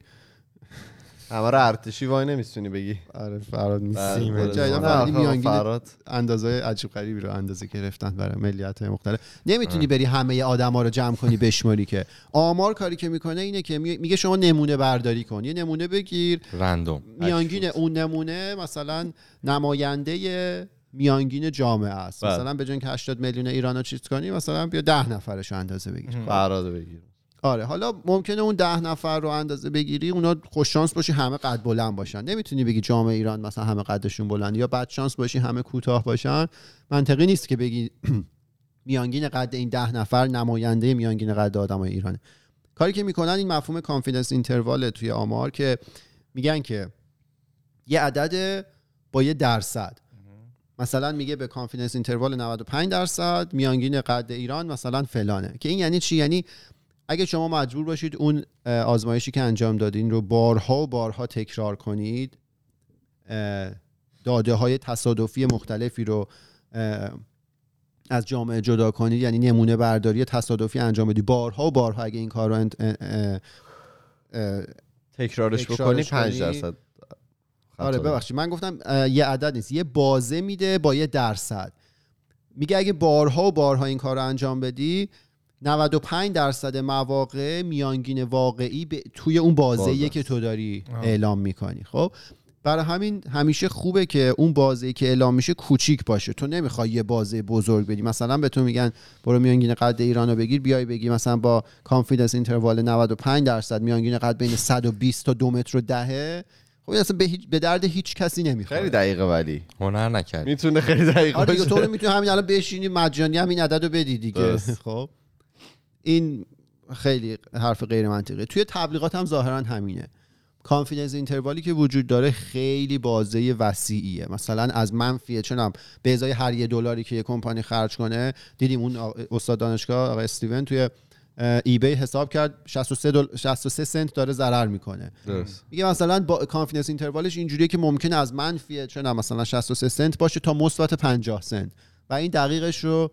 همه رو ارتشی وای نمی‌تونی بگی. آره فراد نیست. جدیدن نه، فهمیدی آخه میانگین فراد. اندازه عجیب غریبی رو اندازه گرفتن برای ملیت های مختلف. نمی‌تونی بری همه آدما رو جمع کنی بشماری که. آمار کاری که می‌کنه اینه که می- میگه شما نمونه برداری کن. یه نمونه بگیر. رندوم. میانگین اون نمونه مثلا نماینده میانگین جامعه است. بله. مثلا به جای اینکه 80 میلیون ایران رو چیز کنی مثلا بیا 10 نفرش اندازه بگیر. فراد بگیر. آره حالا ممکنه اون ده نفر رو اندازه بگیری اونا خوش شانس باشی همه قد بلند باشن. نمی‌تونی بگی جامعه ایران مثلا همه قدشون بلند یا بد شانس باشی همه کوتاه باشن. منطقی نیست که بگی میانگین قد این ده نفر نماینده میانگین قد آدمای ایرانه. کاری که می‌کنن این مفهوم کانفیدنس اینترواله توی آمار که میگن که یه عدد با یه درصد. مثلا میگه به کانفیدنس اینتروال 95 درصد میانگین قد ایران مثلا فلانه. که این یعنی چی؟ یعنی اگه شما مجبور باشید اون آزمایشی که انجام دادین رو بارها و بارها تکرار کنید داده های تصادفی مختلفی رو از جامعه جدا کنید یعنی نمونه برداری تصادفی انجام بدی بارها و بارها اگه این کار رو انت- اه، اه، اه، تکرارش بکنی تکرارش 5 کنی. درصد آره. ببخشید من گفتم یه عدد نیست یه بازه میده با یه درصد میگه اگه بارها و بارها این کار رو انجام بدی 95 درصد مواقع میانگین واقعی به توی اون بازه بازه که تو داری آه. اعلام می‌کنی. خب؟ برای همین همیشه خوبه که اون بازه که اعلام میشه کوچیک باشه. تو نمی‌خوای یه بازه بزرگ بدی. مثلا به تو میگن برو میانگین قد ایران رو بگیر بیای بگی مثلا با کانفیدنس اینتروال 95 درصد میانگین قد بین 120 تا 2 متر و دهه. خب این اصلا به, هیچ- به درد هیچ کسی نمی‌خوره. خیلی دقیقه ولی. هنر نکردی می‌تونه خیلی دقیق آره تو می‌تونی همین الان بشینی مجانی همین عدد رو بدی دیگه. خب؟ این خیلی حرف غیر منطقیه. توی تبلیغات هم ظاهرا همینه. کانفیدنس اینتروالی که وجود داره خیلی بازه وسیعیه. مثلا از منفی چنم به ازای هر یه دلاری که یه کمپانی خرج کنه دیدیم اون استاد دانشگاه آقای استیون توی اه، ایبی حساب کرد 63 دل... 63 سنت داره ضرر می‌کنه. میگه مثلا با confidence interval ش اینجوریه که ممکنه از منفی چه مثلا 63 سنت باشه تا مثبت 50 سنت. و این دقیقش رو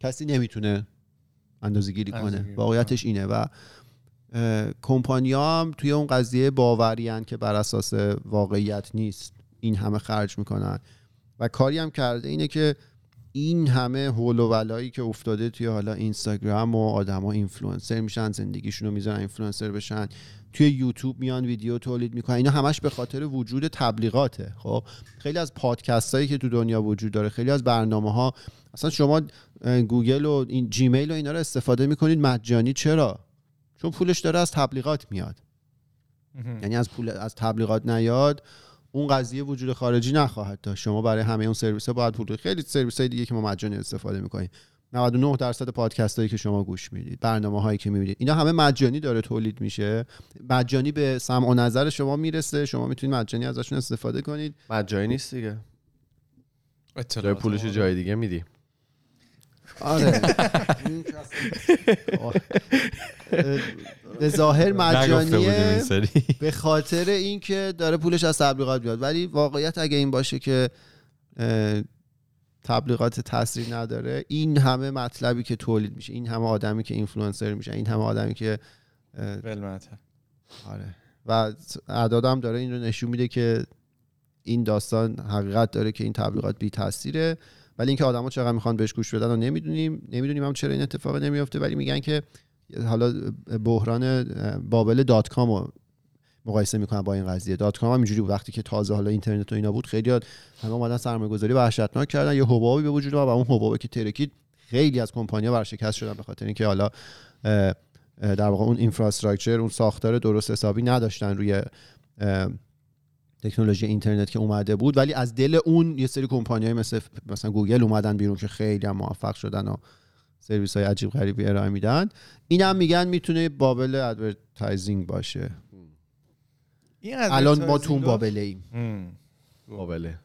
کسی نمی‌تونه اندازه گیری کنه. واقعیتش اینه و کمپانی هم توی اون قضیه باورین که بر اساس واقعیت نیست. این همه خرج می‌کنن. و کاری هم کرده اینه که این همه هول و ولایی که افتاده توی حالا اینستاگرام و آدما اینفلوئنسر میشن زندگیشون رو می‌ذارن اینفلوئنسر بشن توی یوتیوب میان ویدیو تولید می‌کنن اینا همش به خاطر وجود تبلیغاته. خب خیلی از پادکست هایی که تو دنیا وجود داره خیلی از برنامه ها اصلا شما گوگل و این جیمیل و اینا رو استفاده می‌کنید مجانی چرا؟ چون پولش داره از تبلیغات میاد. یعنی از پول از تبلیغات نیاد. اون قضیه وجود خارجی نخواهد داشت. شما برای همه اون سرویس ها باید پول بدید. خیلی سرویس های دیگه که ما مجانی استفاده می‌کنیم. 99 درصد پادکست هایی که شما گوش می‌دید برنامه هایی که می‌بینید. اینا همه مجانی داره تولید میشه. مجانی به سمع و نظر شما می‌رسه. شما می‌تونید مجانی ازشون استفاده کنید. مجانی نیست دیگه. جای پولش جای دیگه میدی. آره. به ظاهر مجانیه به خاطر اینکه داره پولش از تبلیغات بیاد ولی واقعیت اگه این باشه که تبلیغات تاثیر نداره این همه مطلبی که تولید میشه این همه آدمی که اینفلوئنسر میشه این همه آدمی که. آره. و اعدادم داره این رو نشون میده که این داستان حقیقت داره که این تبلیغات بی تاثیره. ولی اینکه آدما چقدر می‌خوان بهش گوش بدن رو نمی‌دونیم. نمی‌دونیم هم چرا این اتفاق نمیفته ولی میگن که حالا بحران bubble dot-com رو مقایسه می‌کنن با این قضیه. dot-com هم اینجوری وقتی که تازه حالا اینترنت و اینا بود خیلی همه اومدن سرمایه گذاری وحشتناک کردن. یه حبابی به وجود اومد و اون حبابی که ترکید خیلی از کمپانی‌ها ورشکست شدن به خاطر اینکه حالا در واقع اون infrastructure اون ساختار درست حسابی نداشتن روی تکنولوژی اینترنت که اومده بود. ولی از دل اون یه سری کمپانی های مثل مثلا گوگل اومدن بیرون که خیلی هم موفق شدن و سرویس های عجیب غریبی ارائه میدن. این هم میگن می‌تونه bubble advertising باشه. این الان ما تو اون bubble ه ایم. هم. bubble ه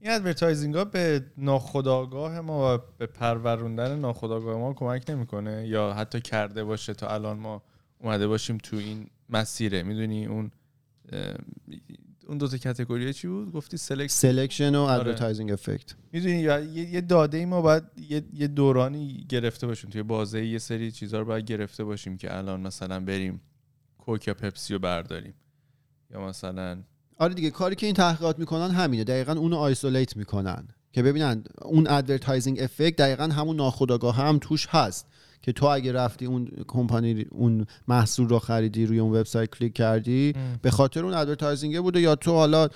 این advertising ها به ناخودآگاه ما و به پروروندن ناخودآگاه ما کمک نمی‌کنه یا حتی کرده باشه تا الان ما اومده باشیم تو این مسیره. می‌دونی اون اون دو تا category چی بود؟ گفتی select selection و. advertising effect می‌دونی یه, یه داده ای ما باید یه, یه دورانی گرفته باشیم. توی بازه یه سری چیزها رو باید گرفته باشیم که الان مثلا بریم کوک یا پپسی رو برداریم. یا مثلا آره دیگه کاری که این تحقیقات می‌کنن همینه. دقیقا اونو isolate می‌کنن. که ببینن اون advertising effect دقیقا همون ناخودآگاه هم توش هست. که تو اگه رفتی اون کمپانی اون محصول رو خریدی روی اون وبسایت کلیک کردی به خاطر اون advertising بوده یا تو حالا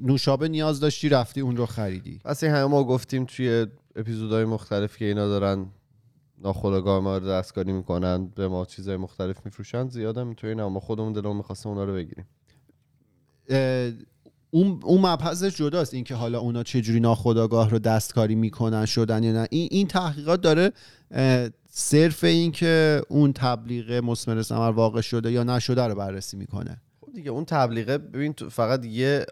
نوشابه نیاز داشتی رفتی اون رو خریدی؟ پس این همه ما گفتیم توی اپیزودهای مختلف که اینا دارن ناخودآگاه ما رو دستکاری می‌کنن به ما چیزهای مختلف میفروشن زیادم می‌تونین اما خودمون دلمون می‌خواسته اونا رو بگیریم. اون اون مبحثش جداست اینکه حالا اونا چه جوری ناخودآگاه رو دستکاری می‌کنن شدن یا نه. این این تحقیقات داره صرف این که اون تبلیغ مثمر ثمر واقع شده یا نشده رو بررسی می‌کنه. خب دیگه اون تبلیغه ببین فقط یه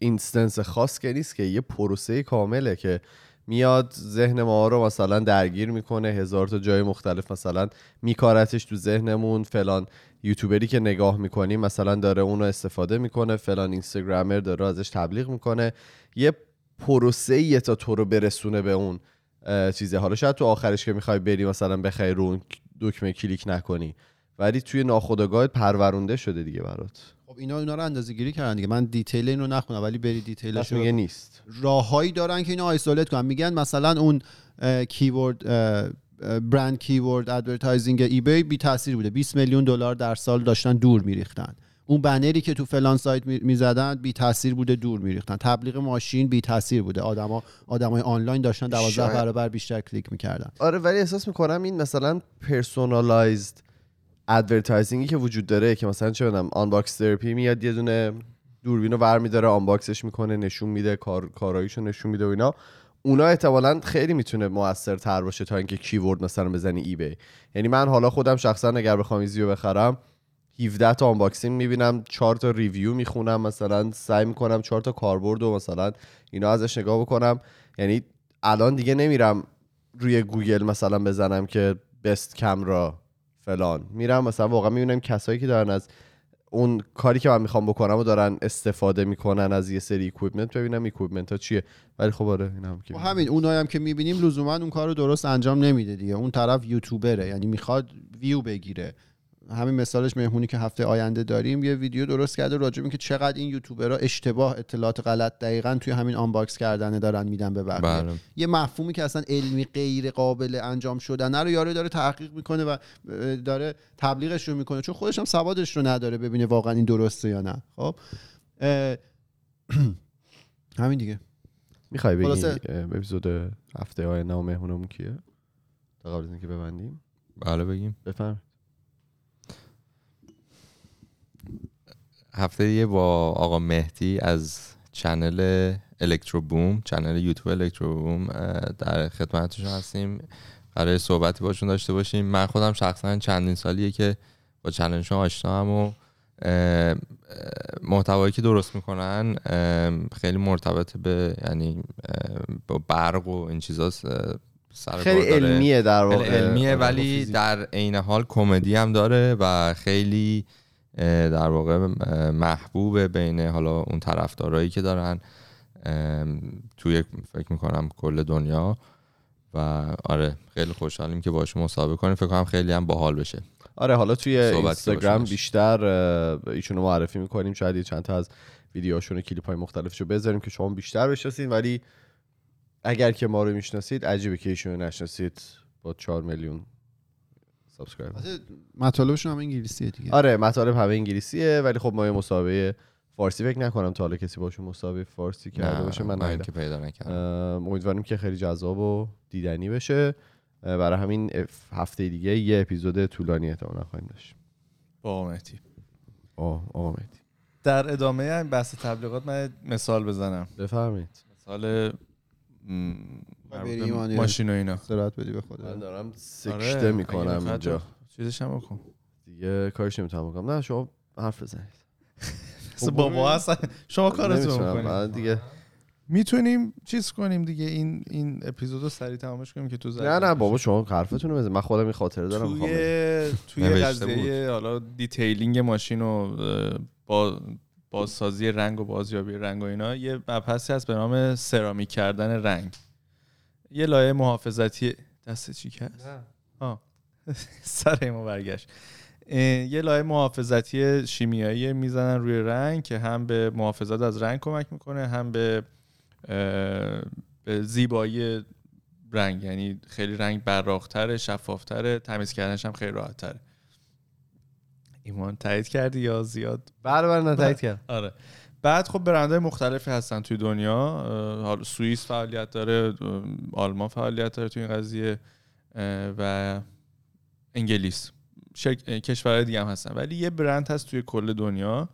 اینستنس خاص که نیست که یه پروسه کامله که میاد ذهن ما رو مثلا درگیر می‌کنه هزار تا جای مختلف مثلا میکارتش تو ذهنمون فلان یوتیوبری که نگاه می‌کنیم مثلا داره اون رو استفاده می‌کنه فلان اینستاگرامر داره ازش تبلیغ می‌کنه. یه پروسه تا تو رو برسونه به اون. چیزه. حالا شاید تو آخرش که می‌خوای بری مثلا بخوای رو اون دکمه کلیک نکنی. ولی توی ناخودآگاهت پرورونده شده دیگه برات. خب اینا اینا رو اندازه گیری کردن دیگه. من detail اینو نخوندم ولی بری detail ش میگه نیست. راههایی دارن که اینو isolate کنن. میگن مثلا اون keyword brand keyword advertising ای‌بی بی تاثیر بوده. 20 میلیون دلار در سال داشتن دور میریختن. اون بنری که تو فلان سایت می‌زدن بی تاثیر بوده دور میریختن. تبلیغ ماشین بی تاثیر بوده. آدما آدمای آنلاین داشتن 12 شاید. برابر بیشتر کلیک می‌کردن. آره ولی احساس می‌کنم این مثلا personalized advertising ی که وجود داره که مثلا چه بدونم آنباکس تراپی میاد یه دونه دوربین رو برمیداره unbox ش می‌کنه نشون میده کار کاراییشو نشون میده و اینا. اونا احتمالا خیلی می‌تونه موثرتر باشه تا اینکه keyword مثلا بزنی ای بی یعنی من حالا خودم شخصا اگر بخوام چیزی رو بخرم 17 تا unboxing می‌بینم 4 تا review می‌خونم مثلا سعی می‌کنم 4 تا کاربرد و مثلا اینا ازش نگاه بکنم. یعنی الان دیگه نمیرم روی گوگل مثلا بزنم که best camera فلان. میرم مثلا واقعا می‌بینم کسایی که دارن از اون کاری که من می‌خوام بکنم و دارن استفاده می‌کنن از یه سری equipment ببینم equipment ها چیه. ولی خب آره این هم که و همین اونایی هم که می‌بینیم لزوما اون کار رو درست انجام نمیده دیگه. اون طرف یوتیوبره یعنی می‌خواد ویو بگیره. همین مثالش مهمونی که هفته آینده داریم یه ویدیو درست کرده راجع به اینکه چقدر این یوتیوبرها اشتباه اطلاعات غلط دقیقا توی همین آنباکس کردن دارن میدن به بقیه. بله. یه مفهومی که اصلا علمی غیر قابل انجام شدن رو یارو داره تحقیق می‌کنه و داره تبلیغش رو می‌کنه چون خودش هم سوادش رو نداره ببینه واقعا این درسته یا نه. خب؟ همین دیگه. می‌خوای بگی اپیزود هفته آینده مهمونمون کیه؟ تا قبل از اینکه ببندیم. بله بگیم. بفهم هفته دیگه با آقا مهدی از چنل الکترو بوم چنل یوتیوب الکترو بوم در خدمتشون هستیم قرار صحبتی باشون داشته باشیم من خودم شخصا چندین سالیه که با چنلشون آشنا هم و محتوایی که درست می‌کنن خیلی مرتبط به یعنی با برق و این کار خیلی داره. علمیه در خیلی واقع علمیه ولی. در عین حال کمدی هم داره و خیلی در واقع اه، محبوبه بین حالا اون طرفدارایی که دارن توی فکر می‌کنم کل دنیا. و آره خیلی خوشحالیم که باش مصاحبه کنیم. فکر کنم خیلی هم باحال بشه. آره حالا توی اینستاگرام. بیشتر ایشونو معرفی می‌کنیم. شاید یه چند تا از ویدیوهاشون کلیپ های مختلفشو بذاریم که شما بیشتر بشناسید ولی اگر که ما رو می‌شناسید عجیبه که ایشونو نشناسید با 4 میلیون subscriber مطالبشون هم انگلیسیه دیگه. آره مطالب همه انگلیسیه ولی خب ما یه مصاحبه فارسی فکر نکنم تا حالا کسی باشون مصاحبه فارسی کرده باشه من ندیدم. که پیدا نکردم. ام، امیدواریم که خیلی جذاب و دیدنی بشه. برای همین هفته دیگه یه اپیزود طولانی احتمالاً خواهیم داشت. با آقا مهدی. آه آقا مهدی. در ادامه این بحث تبلیغات من مثال بزنم. بفرمایید. مثال م، ماشین و اینا. استراحت بدی به من خدا دارم آره، سکته اگه می‌کنم اینجا. چیزش هم بکن. دیگه کارش نمی‌تونم بکنم. نه شما حرف بزنید. بابا هستن. شما کارتون من دیگه می‌تونیم چیز کنیم دیگه؟ این این اپیزود رو سریع تمامش کنیم که تو نه نه بابا شما حرفتون رو بزن. من خودم این خاطره دارم. توی توی قضیه حالا detailing ماشین و با بازسازی رنگ و بازیابی رنگ و اینا یه مبحثی هست به نام سرامیک کردن رنگ. یه لایه محافظتی دست چی هست؟ آه. سر ما برگشت. یه لایه محافظتی شیمیایی می‌زنن روی رنگ که هم به محافظت از رنگ کمک می‌کنه هم به به زیبایی رنگ. یعنی خیلی رنگ براختره شفافتره تمیز کردنش هم خیلی راحتتره. ایمان تایید کردی یا زیاد؟ بله بله نه تایید کرد آره. بعد خب برندهای مختلفی هستن توی دنیا. حالا سوئیس فعالیت داره آلمان فعالیت داره توی این قضیه و انگلیس. کشورهای دیگه هم هستن. ولی یه برند هست توی کل دنیا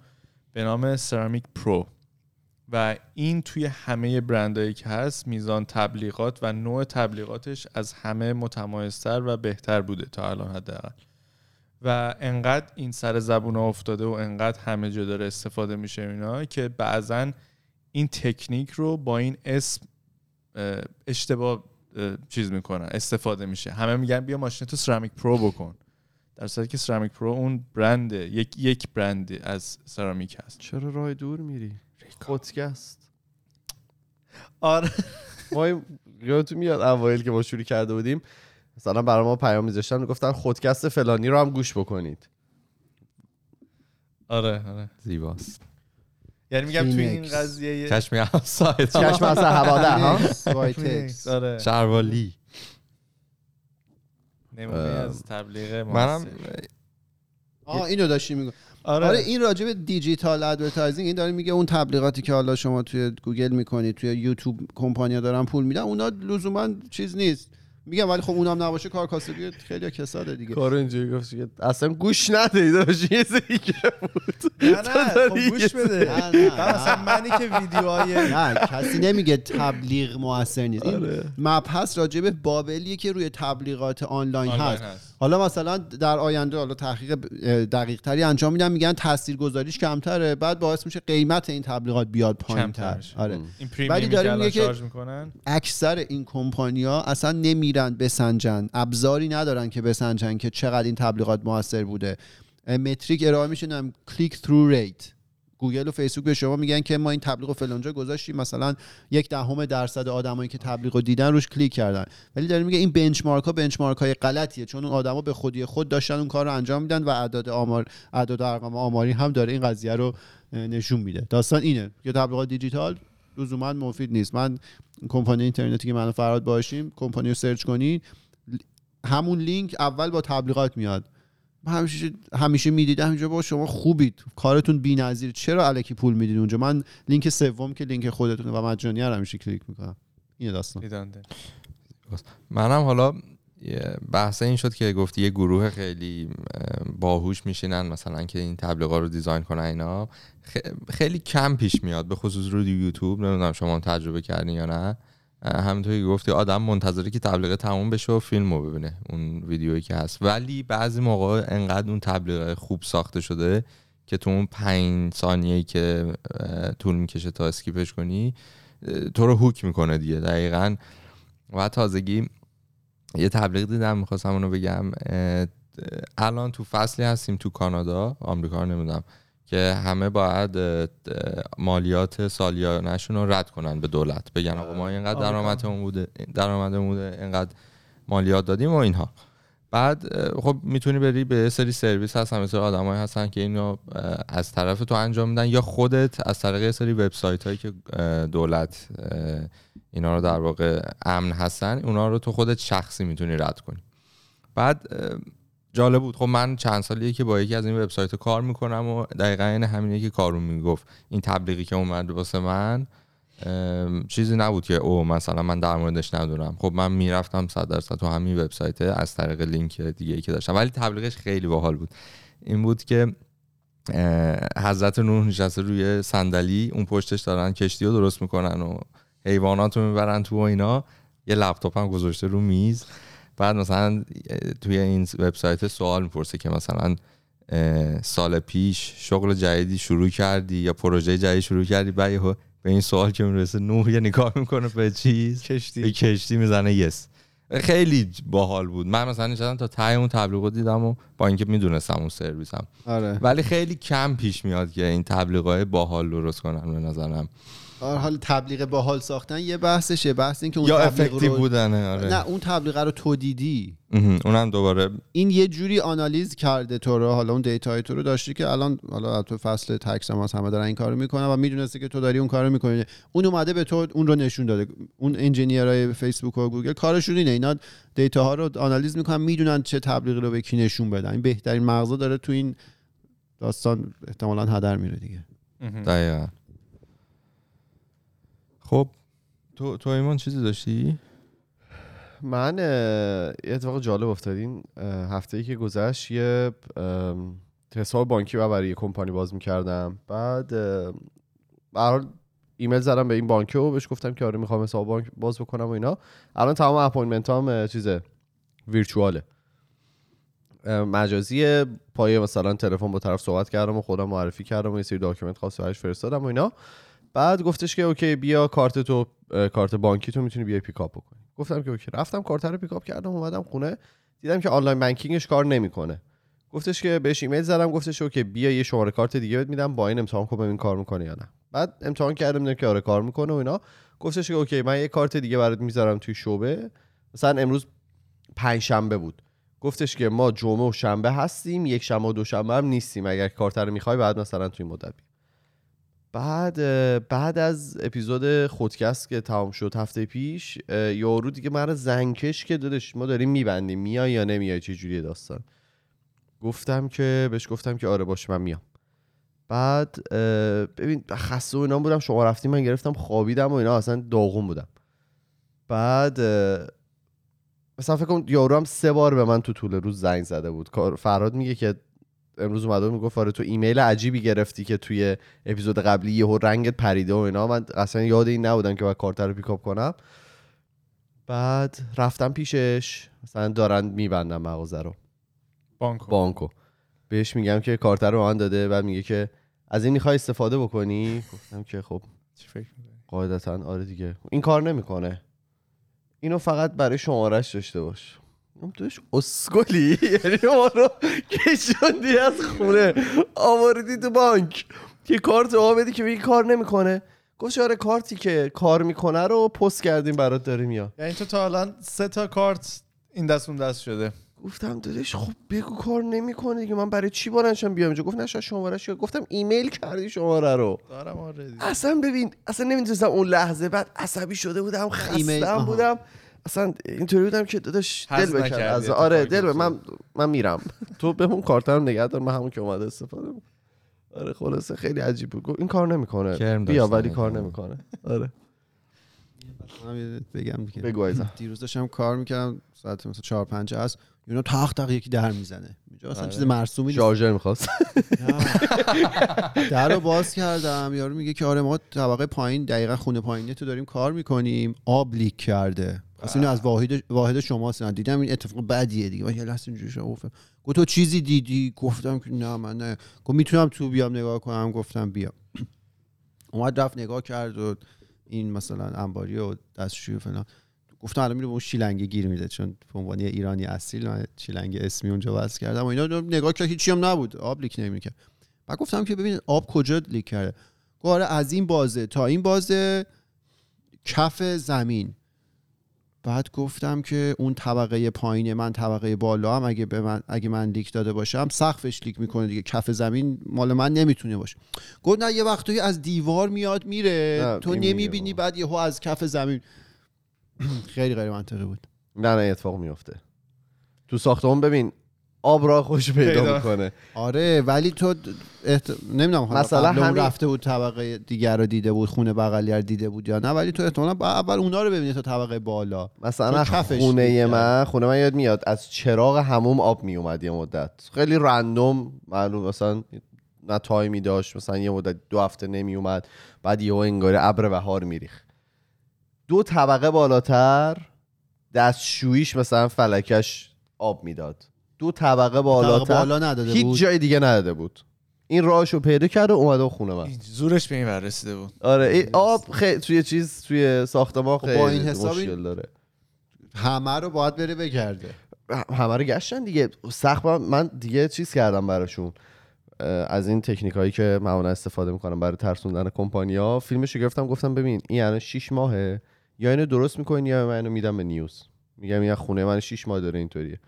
به نام Ceramic Pro و این توی همه برندهایی که هست میزان تبلیغات و نوع تبلیغاتش از همه متمایزتر و بهتر بوده تا الان حداقل. و انقدر این سر زبون افتاده و انقدر همه جا داره استفاده میشه اینا که بعضا این تکنیک رو با این اسم اشتباه چیز می‌کنن استفاده میشه. همه میگن بیا ماشین تو Ceramic Pro بکن. در صورتی که سرامیک پرو اون برند یک یک برند از سرامیک هست. چرا راه دور میری؟ خودکست آره. ما یادتون میاد اوایل که ما شروع کرده بودیم مثلا برای ما پیام میذاشتن می‌گفتن خودکست فلانی رو هم گوش بکنید. آره آره. زیباست. یعنی میگم توی این قضیه چشمی سایت چشم از هواده ها آره. شروالی نمونه از تبلیغ منم آه اینو داشتی میگم آره. آره این راجع به دیجیتال ادورتایزینگ این داره میگه اون تبلیغاتی که حالا شما توی گوگل می‌کنید توی یوتیوب کمپانیا دارن پول میدن اونا لزوما چیز نیست. میگم ولی خب اونم نباشه کار کاسبی خیلی کساده دیگه. کارو اینجوری گفت که اصلا گوش ندید داشت یه دیگه بود نه نه خب گوش بده. مثلا منی که ویدیوهای نه کسی نمیگه تبلیغ موثر نیست. این آره. مبحث راجع به بابلیه که روی تبلیغات آنلاین هست. حالا مثلا در آینده حالا تحقیق دقیق تری انجام میدن میگن تاثیرگذاریش کمتره بعد باعث میشه قیمت این تبلیغات بیاد پایین تر آره. ولی داره میگه که اکثر این کمپانیا اصلا نمیرن بسنجن. ابزاری ندارن که بسنجن که چقدر این تبلیغات موثر بوده. metric ارائه میشه click through rate گوگل و فیسبوک به شما میگن که ما این تبلیغ رو فلانجا گذاشتیم. مثلا یک دهم درصد آدمایی که تبلیغ رو دیدن روش کلیک کردن. ولی داره میگه این benchmark ها benchmark های غلطیه چون اون آدما به خودی خود داشتن اون کار رو انجام میدن و اعداد آمار اعداد ارقام آماری هم داره این قضیه رو نشون میده. داستان اینه. که تبلیغات دیجیتال لزوما مفید نیست. من کمپانی اینترنتی که منو فراد باشیم کمپانی رو سرچ کنید همون لینک اول با تبلیغات میاد. همیشه همیشه می‌دیدم اینجا با شما خوبید کارتون بی‌نظیر چرا الکی پول می‌دید اونجا؟ من لینک سوم که لینک خودتونه و مجانی رو همیشه کلیک می‌کنم. این داستان. منم حالا بحث این شد که گفتی یه گروه خیلی باهوش میشینن مثلا که این تبلیغا رو design کنن اینا. خیلی کم پیش میاد به خصوص رو یوتیوب. نمی‌دونم شما تجربه کردین یا نه. همینطوری گفتی آدم منتظره که تبلیغ تموم بشه و فیلم رو ببینه اون ویدیویی که هست. ولی بعضی موقع انقدر اون تبلیغ خوب ساخته شده که تو اون پنج ثانیه که طول می‌کشه تا اسکیپش کنی تو رو هوک می‌کنه دیگه. دقیقا. و تازگی یه تبلیغ دیدم می‌خواستم اونو بگم. الان تو فصلی هستیم تو کانادا. آمریکا نمی‌دونم. که همه باید مالیات سالیانشون رو رد کنن به دولت. بگن آقا ما اینقدر درآمدمون بوده درآمدمون بوده اینقدر مالیات دادیم و اینها. بعد خب می‌تونی بری به سری سرویس هستن مثل آدمایی هستن که اینو از طرف تو انجام میدن یا خودت از طریق سری وبسایت هایی که دولت اینا رو در واقع امن هستن اونا رو تو خودت شخصی می‌تونی رد کنی. بعد جالب بود. خب من چند سالیه که با یکی از این وبسایت کار می‌کنم و دقیقا این همینه که کارون می‌گفت. این تبلیغی که اومد واسه من چیزی نبود که او مثلا من در موردش ندونم. خب من می‌رفتم صد درصد تو همین وبسایت از طریق لینک دیگه ای که داشتم. ولی تبلیغش خیلی باحال بود. این بود که حضرت نوح نشسته روی صندلی اون پشتش دارن کشتی رو درست می‌کنن و حیوانات رو می‌برن تو و اینا. یه لپتاپ هم گذاشته رو میز. بعد مثلا توی این وبسایت سوال می‌پرسه که مثلا سال پیش شغل جدیدی شروع کردی یا پروژه جدیدی شروع کردی؟ بعد به این سوال که می‌رسه نوح یه نگاه می‌کنه به چیز؟ کشتی. به کشتی می‌زنه yes. خیلی باحال بود. من مثلا نشستم تا ته اون تبلیغات دیدم و با اینکه می‌دونستم اون سرویسم. آره. ولی خیلی کم پیش میاد که این تبلیغات باحال درست کنن به نظرم. آره حالا تبلیغ باحال ساختن یه بحثشه بحث این که اون یا تبلیغ effective رو بودنه آره. نه اون تبلیغ رو تو دیدی. اونم دوباره این یه جوری آنالیز کرده تو رو حالا اون data ی تو رو داشتی که الان حالا تو فصل tax هم همه دارن این کارو می‌کنن و می‌دونسته که تو داری اون کارو می‌کنی. اون اومده به تو اون رو نشون داده. اون engineer های فیسبوک و گوگل کارشون اینه. اینا data ها رو آنالیز می‌کنن می‌دونن چه تبلیغی رو به کی نشون بدن. این بهترین مغزا داره تو این داستان احتمالا هدر میره دیگه. دقیقا. خب تو تو ایمان چیزی داشتی؟ من یه اتفاق جالب افتاد. این هفته ای که گذشت یه حساب بانکی و برای یه کمپانی باز می‌کردم. بعد حال ایمیل زدم به این بانک و بهش گفتم که آره می‌خوام حساب بانک باز بکنم و اینا. الان تمام appointment هم چیزه virtual ه. مجازی پای مثلا تلفن با طرف صحبت کردم و خودم معرفی کردم و یه سری document خاص فرستادم و اینا. بعد گفتش که okay بیا کارت تو کارت بانکی تو می‌تونی بیای pick up بکنی. گفتم که okay. رفتم کارت رو pick up کردم اومدم خونه دیدم که online banking ش کار نمی‌کنه. گفتش که بهش ایمیل زدم گفتش okay بیا یه شماره کارت دیگه بهت میدم با این امتحان کن ببین کار می‌کنه یا نه. بعد امتحان کردم دیدم که آره کار می‌کنه و اینا. گفتش که اوکی من یه کارت دیگه برات می‌ذارم توی شعبه. مثلا امروز پنج شنبه بود. گفتش که ما جمعه و شنبه هستیم یک شنبه و دوشنبه هم نیستیم. اگر کارت رو می‌خوای بعد مثلا توی مدت. بعد بعد از اپیزود خودکست که تمام شد هفته پیش یارو دیگه من زنکش که دادش ما داریم میبندیم میای یا نمیای چه جوریه داستان؟ گفتم که بهش گفتم که آره باشه من میام. بعد ببین خسته و اینا بودم شما رفتیم من گرفتم خوابیدم و اینا اصلا داغون بودم. بعد مثلا فکر کنم یارو هم سه بار به من تو طول روز زنگ زده بود. فرهاد میگه که امروز اومده می‌گفت آره تو ایمیل عجیبی گرفتی که توی اپیزود قبلی یهو رنگت پریده و اینا. من اصلا یاد این نبودم که باید کارت رو پیکاپ کنم. بعد رفتم پیشش. مثلا دارن میبندن مغازه رو. بانکو. بانکو. بهش میگم که کارت رو من داده. بعد میگه که از این می‌خوای استفاده بکنی؟ گفتم که خب. چی فکر می‌کنی؟ قاعدتا آره دیگه. این کار نمی‌کنه. اینو فقط برای شمارش داشته باش. گفتم توش اسکلی؟ یعنی ما رو کشوندی از خونه. آوردی تو بانک. که کارت ما بدی که این کار نمی‌کنه. گفت آره کارتی که کار می‌کنه رو پست کردیم برات داریم یا یعنی تو تا الان سه تا کارت این دست اون دست شده. گفتم دادش خب بگو کار نمی‌کنه دیگه. من برای چی بلنشم بیام اینجا؟ گفت نشه شمارش یا گفتم ایمیل کردی شماره رو. دارم آره. اصلا ببین اصلا نمی‌تونستم اون لحظه بعد عصبی شده بودم ایمیل، خستم آها. بودم. اصلا اینطوری بودم که داداش دل بکن. از آره دل به من من میرم. تو بهمون کارترم نگه دار من همون که اومده استفاده می‌کنم. آره خلاصه خیلی عجیب بود. این کار نمی‌کنه. بیا ولی کار. نمی‌کنه. آره. بگم بگو. دیروز داشتم کار می‌کردم ساعت مثلا 4 5 است. اینا تاخ تاخ یکی در می‌زنه. اینجا اصلا آره. چیز مرسومی نیست. شارژر می‌خواست. در رو باز کردم. یارو میگه که آره ما طبقه پایین دقیقا خونه پایینی تو داریم کار می‌کنیم. آب لیک کرده. اصلا اینو از واحد واحد شماست. نه دیدم این اتفاق بدیه دیگه. من لحظه اینجوری شدم گفتم گفت تو چیزی دیدی؟ گفتم که نه من نه. گفت می‌تونم تو بیام نگاه کنم. گفتم بیا. اومد رفت نگاه کرد و این مثلا انباری و دستشویی فلان. گفتم الان میره به اون شیلنگی گیر میده چون به عنوان ایرانی اصیل من شیلنگ اسمی اونجا وصل کردم و اینا نگاه کرد هیچی هم نبود. آب leak نمی‌کرد. بعد گفتم که ببین آب کجا leak کرده؟ گفت آره از این بازه. تا این بازه کف زمین. بعد گفتم که اون طبقه پایین من طبقه بالا هم اگه به من اگه من leak داده باشم سقفش leak می‌کنه دیگه کف زمین مال من نمی‌تونه باشه. گفت نه یه وقتایی از دیوار میاد میره. تو نمی‌بینی. بعد یهو از کف زمین. خیلی غیر منطقی بود. نه نه اتفاق میفته تو ساختمون ببین آب را خوش پیدا. می‌کنه. آره ولی تو احت... نمی‌دونم حالا مثلا همین- رفته بود طبقه دیگر رو دیده بود خونه بغلی رو دیده بود یا نه ولی تو احتمالاً با اول اونا رو ببینی تا طبقه بالا. مثلا خونه من خونه من یاد میاد از چراغ هموم آب میومد یه مدت. خیلی رندوم معلوم مثلا نه تایمی داشت مثلا یه مدت دو هفته نمیومد بعد یهو انگار ابر بهار میریخ دو طبقه بالاتر دستشویش مثلا فلکش آب می‌داد. دو طبقه بالاتر. بالا نداده هیچ بود. جای دیگه نداده بود. این راهشو پیدا کرد و اومده خونه من زورش به این ور رسیده بود. آره این آب خیلی توی چیز توی ساختمان خب خیلی با این حساب مشکل داره. همه رو باید بره بگرده. همه رو گشتن دیگه. سخت من- دیگه چیز کردم براشون. از این تکنیک هایی که معمولا استفاده می‌کنم برای ترسوندن کمپانیا فیلمش رو گرفتم گفتم ببین این الان 6 ماهه. یا اینو درست می‌کنین یا من اینو میدم به نیوز. میگم این خونه من 6 ماه داره اینطوریه.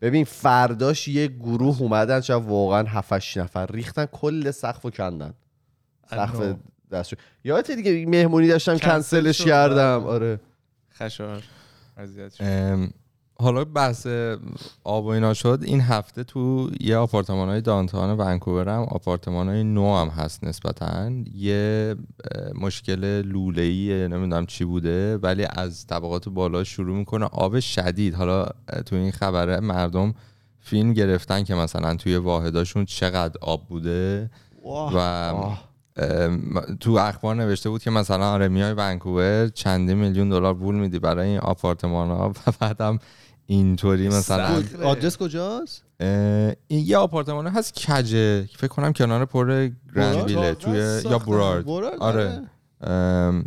ببین فرداش یه گروه اومدن شاید واقعا 7 8 نفر ریختن کل سقف و کندن. سقف. دستشو. یادت دیگه مهمونی داشتم کنسل کنسلش. کردم. آره. خشار حالا بحث آب و اینا شد این هفته تو یه آپارتمان های دانتان ونکوور هم آپارتمان های نو هم هست نسبتا. یه مشکل لوله ای نمی‌دونم چی بوده ولی از طبقات بالا شروع می‌کنه آب شدید. حالا تو این خبره مردم فیلم گرفتن که مثلا توی واحداشون چقدر آب بوده و تو اخبار نوشته بود که مثلا آره میای ونکوور چندی میلیون دلار پول میدی برای این آپارتمان ها و بعدم اینطوری مثلا. آدرس کجاست؟ این یه آپارتمان هست کجه. فکر کنم کنار پر گرندویله. توی یا برارد. برارد آره. ام،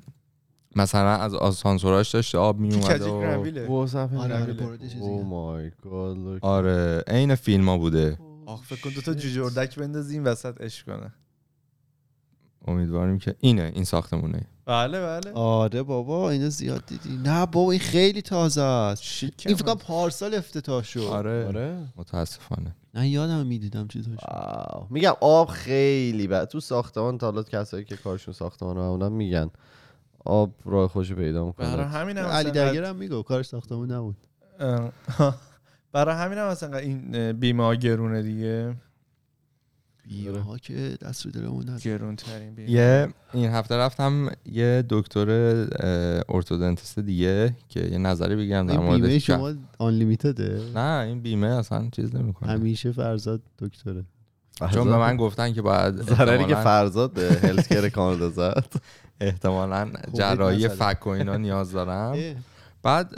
مثلا از آسانسوراش داشته آب میومده کجی و گرنویله آره آره. او مای گاد آره. عین فیلم ها بوده. آخ فکر کن دو تا جوجه اردک بندازی این وسط عشق کنه. امیدواریم که اینه این ساختمونه. بله بله. آره بابا اینو زیاد دیدی. نه بابا این خیلی تازه است. شیک این فکر کنم پارسال افتتاح شد. آره. آره. متاسفانه. نه یادم می‌دیدم چیزاش. میگم آب خیلی بد. تو ساختمان تا حالا کسایی که کارشون ساختمان رو میگن آب راه خوش پیدا برای می‌کنه همین هم علی درگر هم میگو کارش ساختمون نبود. برای همین هم مثلا این بیمه ها گرونه دیگه. بیمه ها که دست رو دلمون نداره. گرون ترین بیمه. یه این هفته رفتم یه دکتر ارتودنتیست دیگه که یه نظری بگیرم در این بیمه شما آنلیمیتده نه این بیمه اصلا چیز نمی‌کنه. همیشه فرزاد دکتره. چون به من گفتن که باید ضرری که احتمالاً- فرزاد کیر کانادا زد. احتمالا جراحی. فک و اینا نیاز دارم. بعد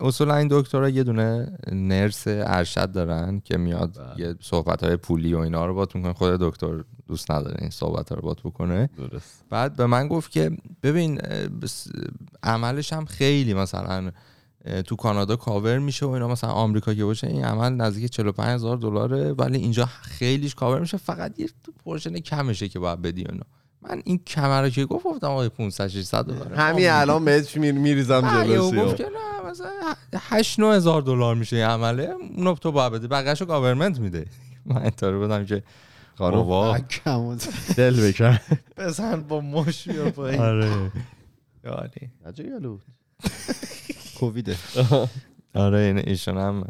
اصولا این دکترها یه دونه نرس ارشد دارن که میاد یه صحبت های پولی و اینا رو بات می‌کنه خود دکتر دوست نداره این صحبت رو بات بکنه درست. بعد به من گفت که ببین عملش هم خیلی مثلا تو کانادا کاور میشه و اینا. مثلا آمریکا که باشه این عمل نزدیک 45 هزار دلاره ولی اینجا خیلیش کاور میشه. فقط یه پورشن کمشه که باید بدی اینا. من این کمر رو که گفت گفتم آقای 500 600 دلار. همین الان بهش میر میریزم نه، یهو جلوش گفت که نه مثلا 8 9 هزار دلار میشه این عمله. اونو تو باید بدی بقیه‌شو گاورمنت میده. من اینطوری بدم که خانم بابا کم دل بکن. بزن با مش بیا پایین. آره. یعنی. عجب یالو کوویده. آره این ایشون هم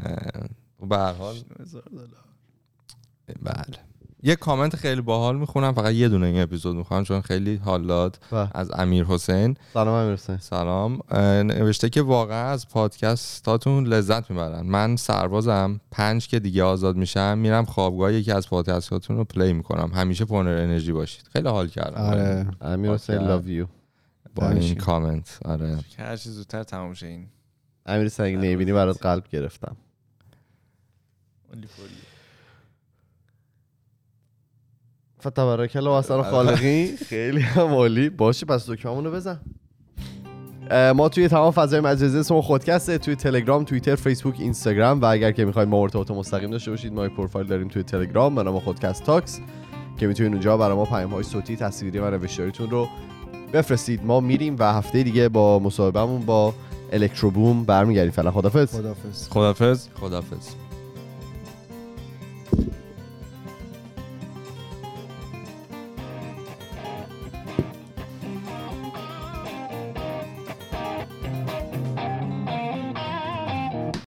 به هر حال. بله. یه کامنت خیلی باحال می‌خونم فقط یه دونه این اپیزود می‌خوام چون خیلی حال داد بله. از امیر حسین. سلام امیر حسین. سلام. نوشته که واقعا از پادکستاتون لذت می‌برن من سربازم پنج که دیگه آزاد میشم میرم خوابگاه یکی از پادکستاتون رو پلی می‌کنم. همیشه پرنر انرژی باشید. خیلی حال کردم. آره. امیر حسین. لاو یو با این. کامنت. آره. هر چی زودتر تموم شه این. امیر حسین نمی‌بینی برات قلب گرفتم. فتبرک الله و احسن خالقی. خیلی هم عالی. باشه پس دکممون رو بزن ما توی تمام فضای مجازی اسم خودکسته. توی تلگرام توییتر فیسبوک اینستاگرام. و اگر که می‌خواید ما ارتباط مستقیم داشته باشید ما پروفایل داریم توی تلگرام. به نام خودکست تاکس که می‌تونید اونجا برای ما پیام های صوتی تصویری و نوشتاریتون رو بفرستید. ما میریم و هفته دیگه با مصاحبهمون با الکتروبوم برمیگردیم. فعلا خدافظ خدافظ خدافظ خدافظ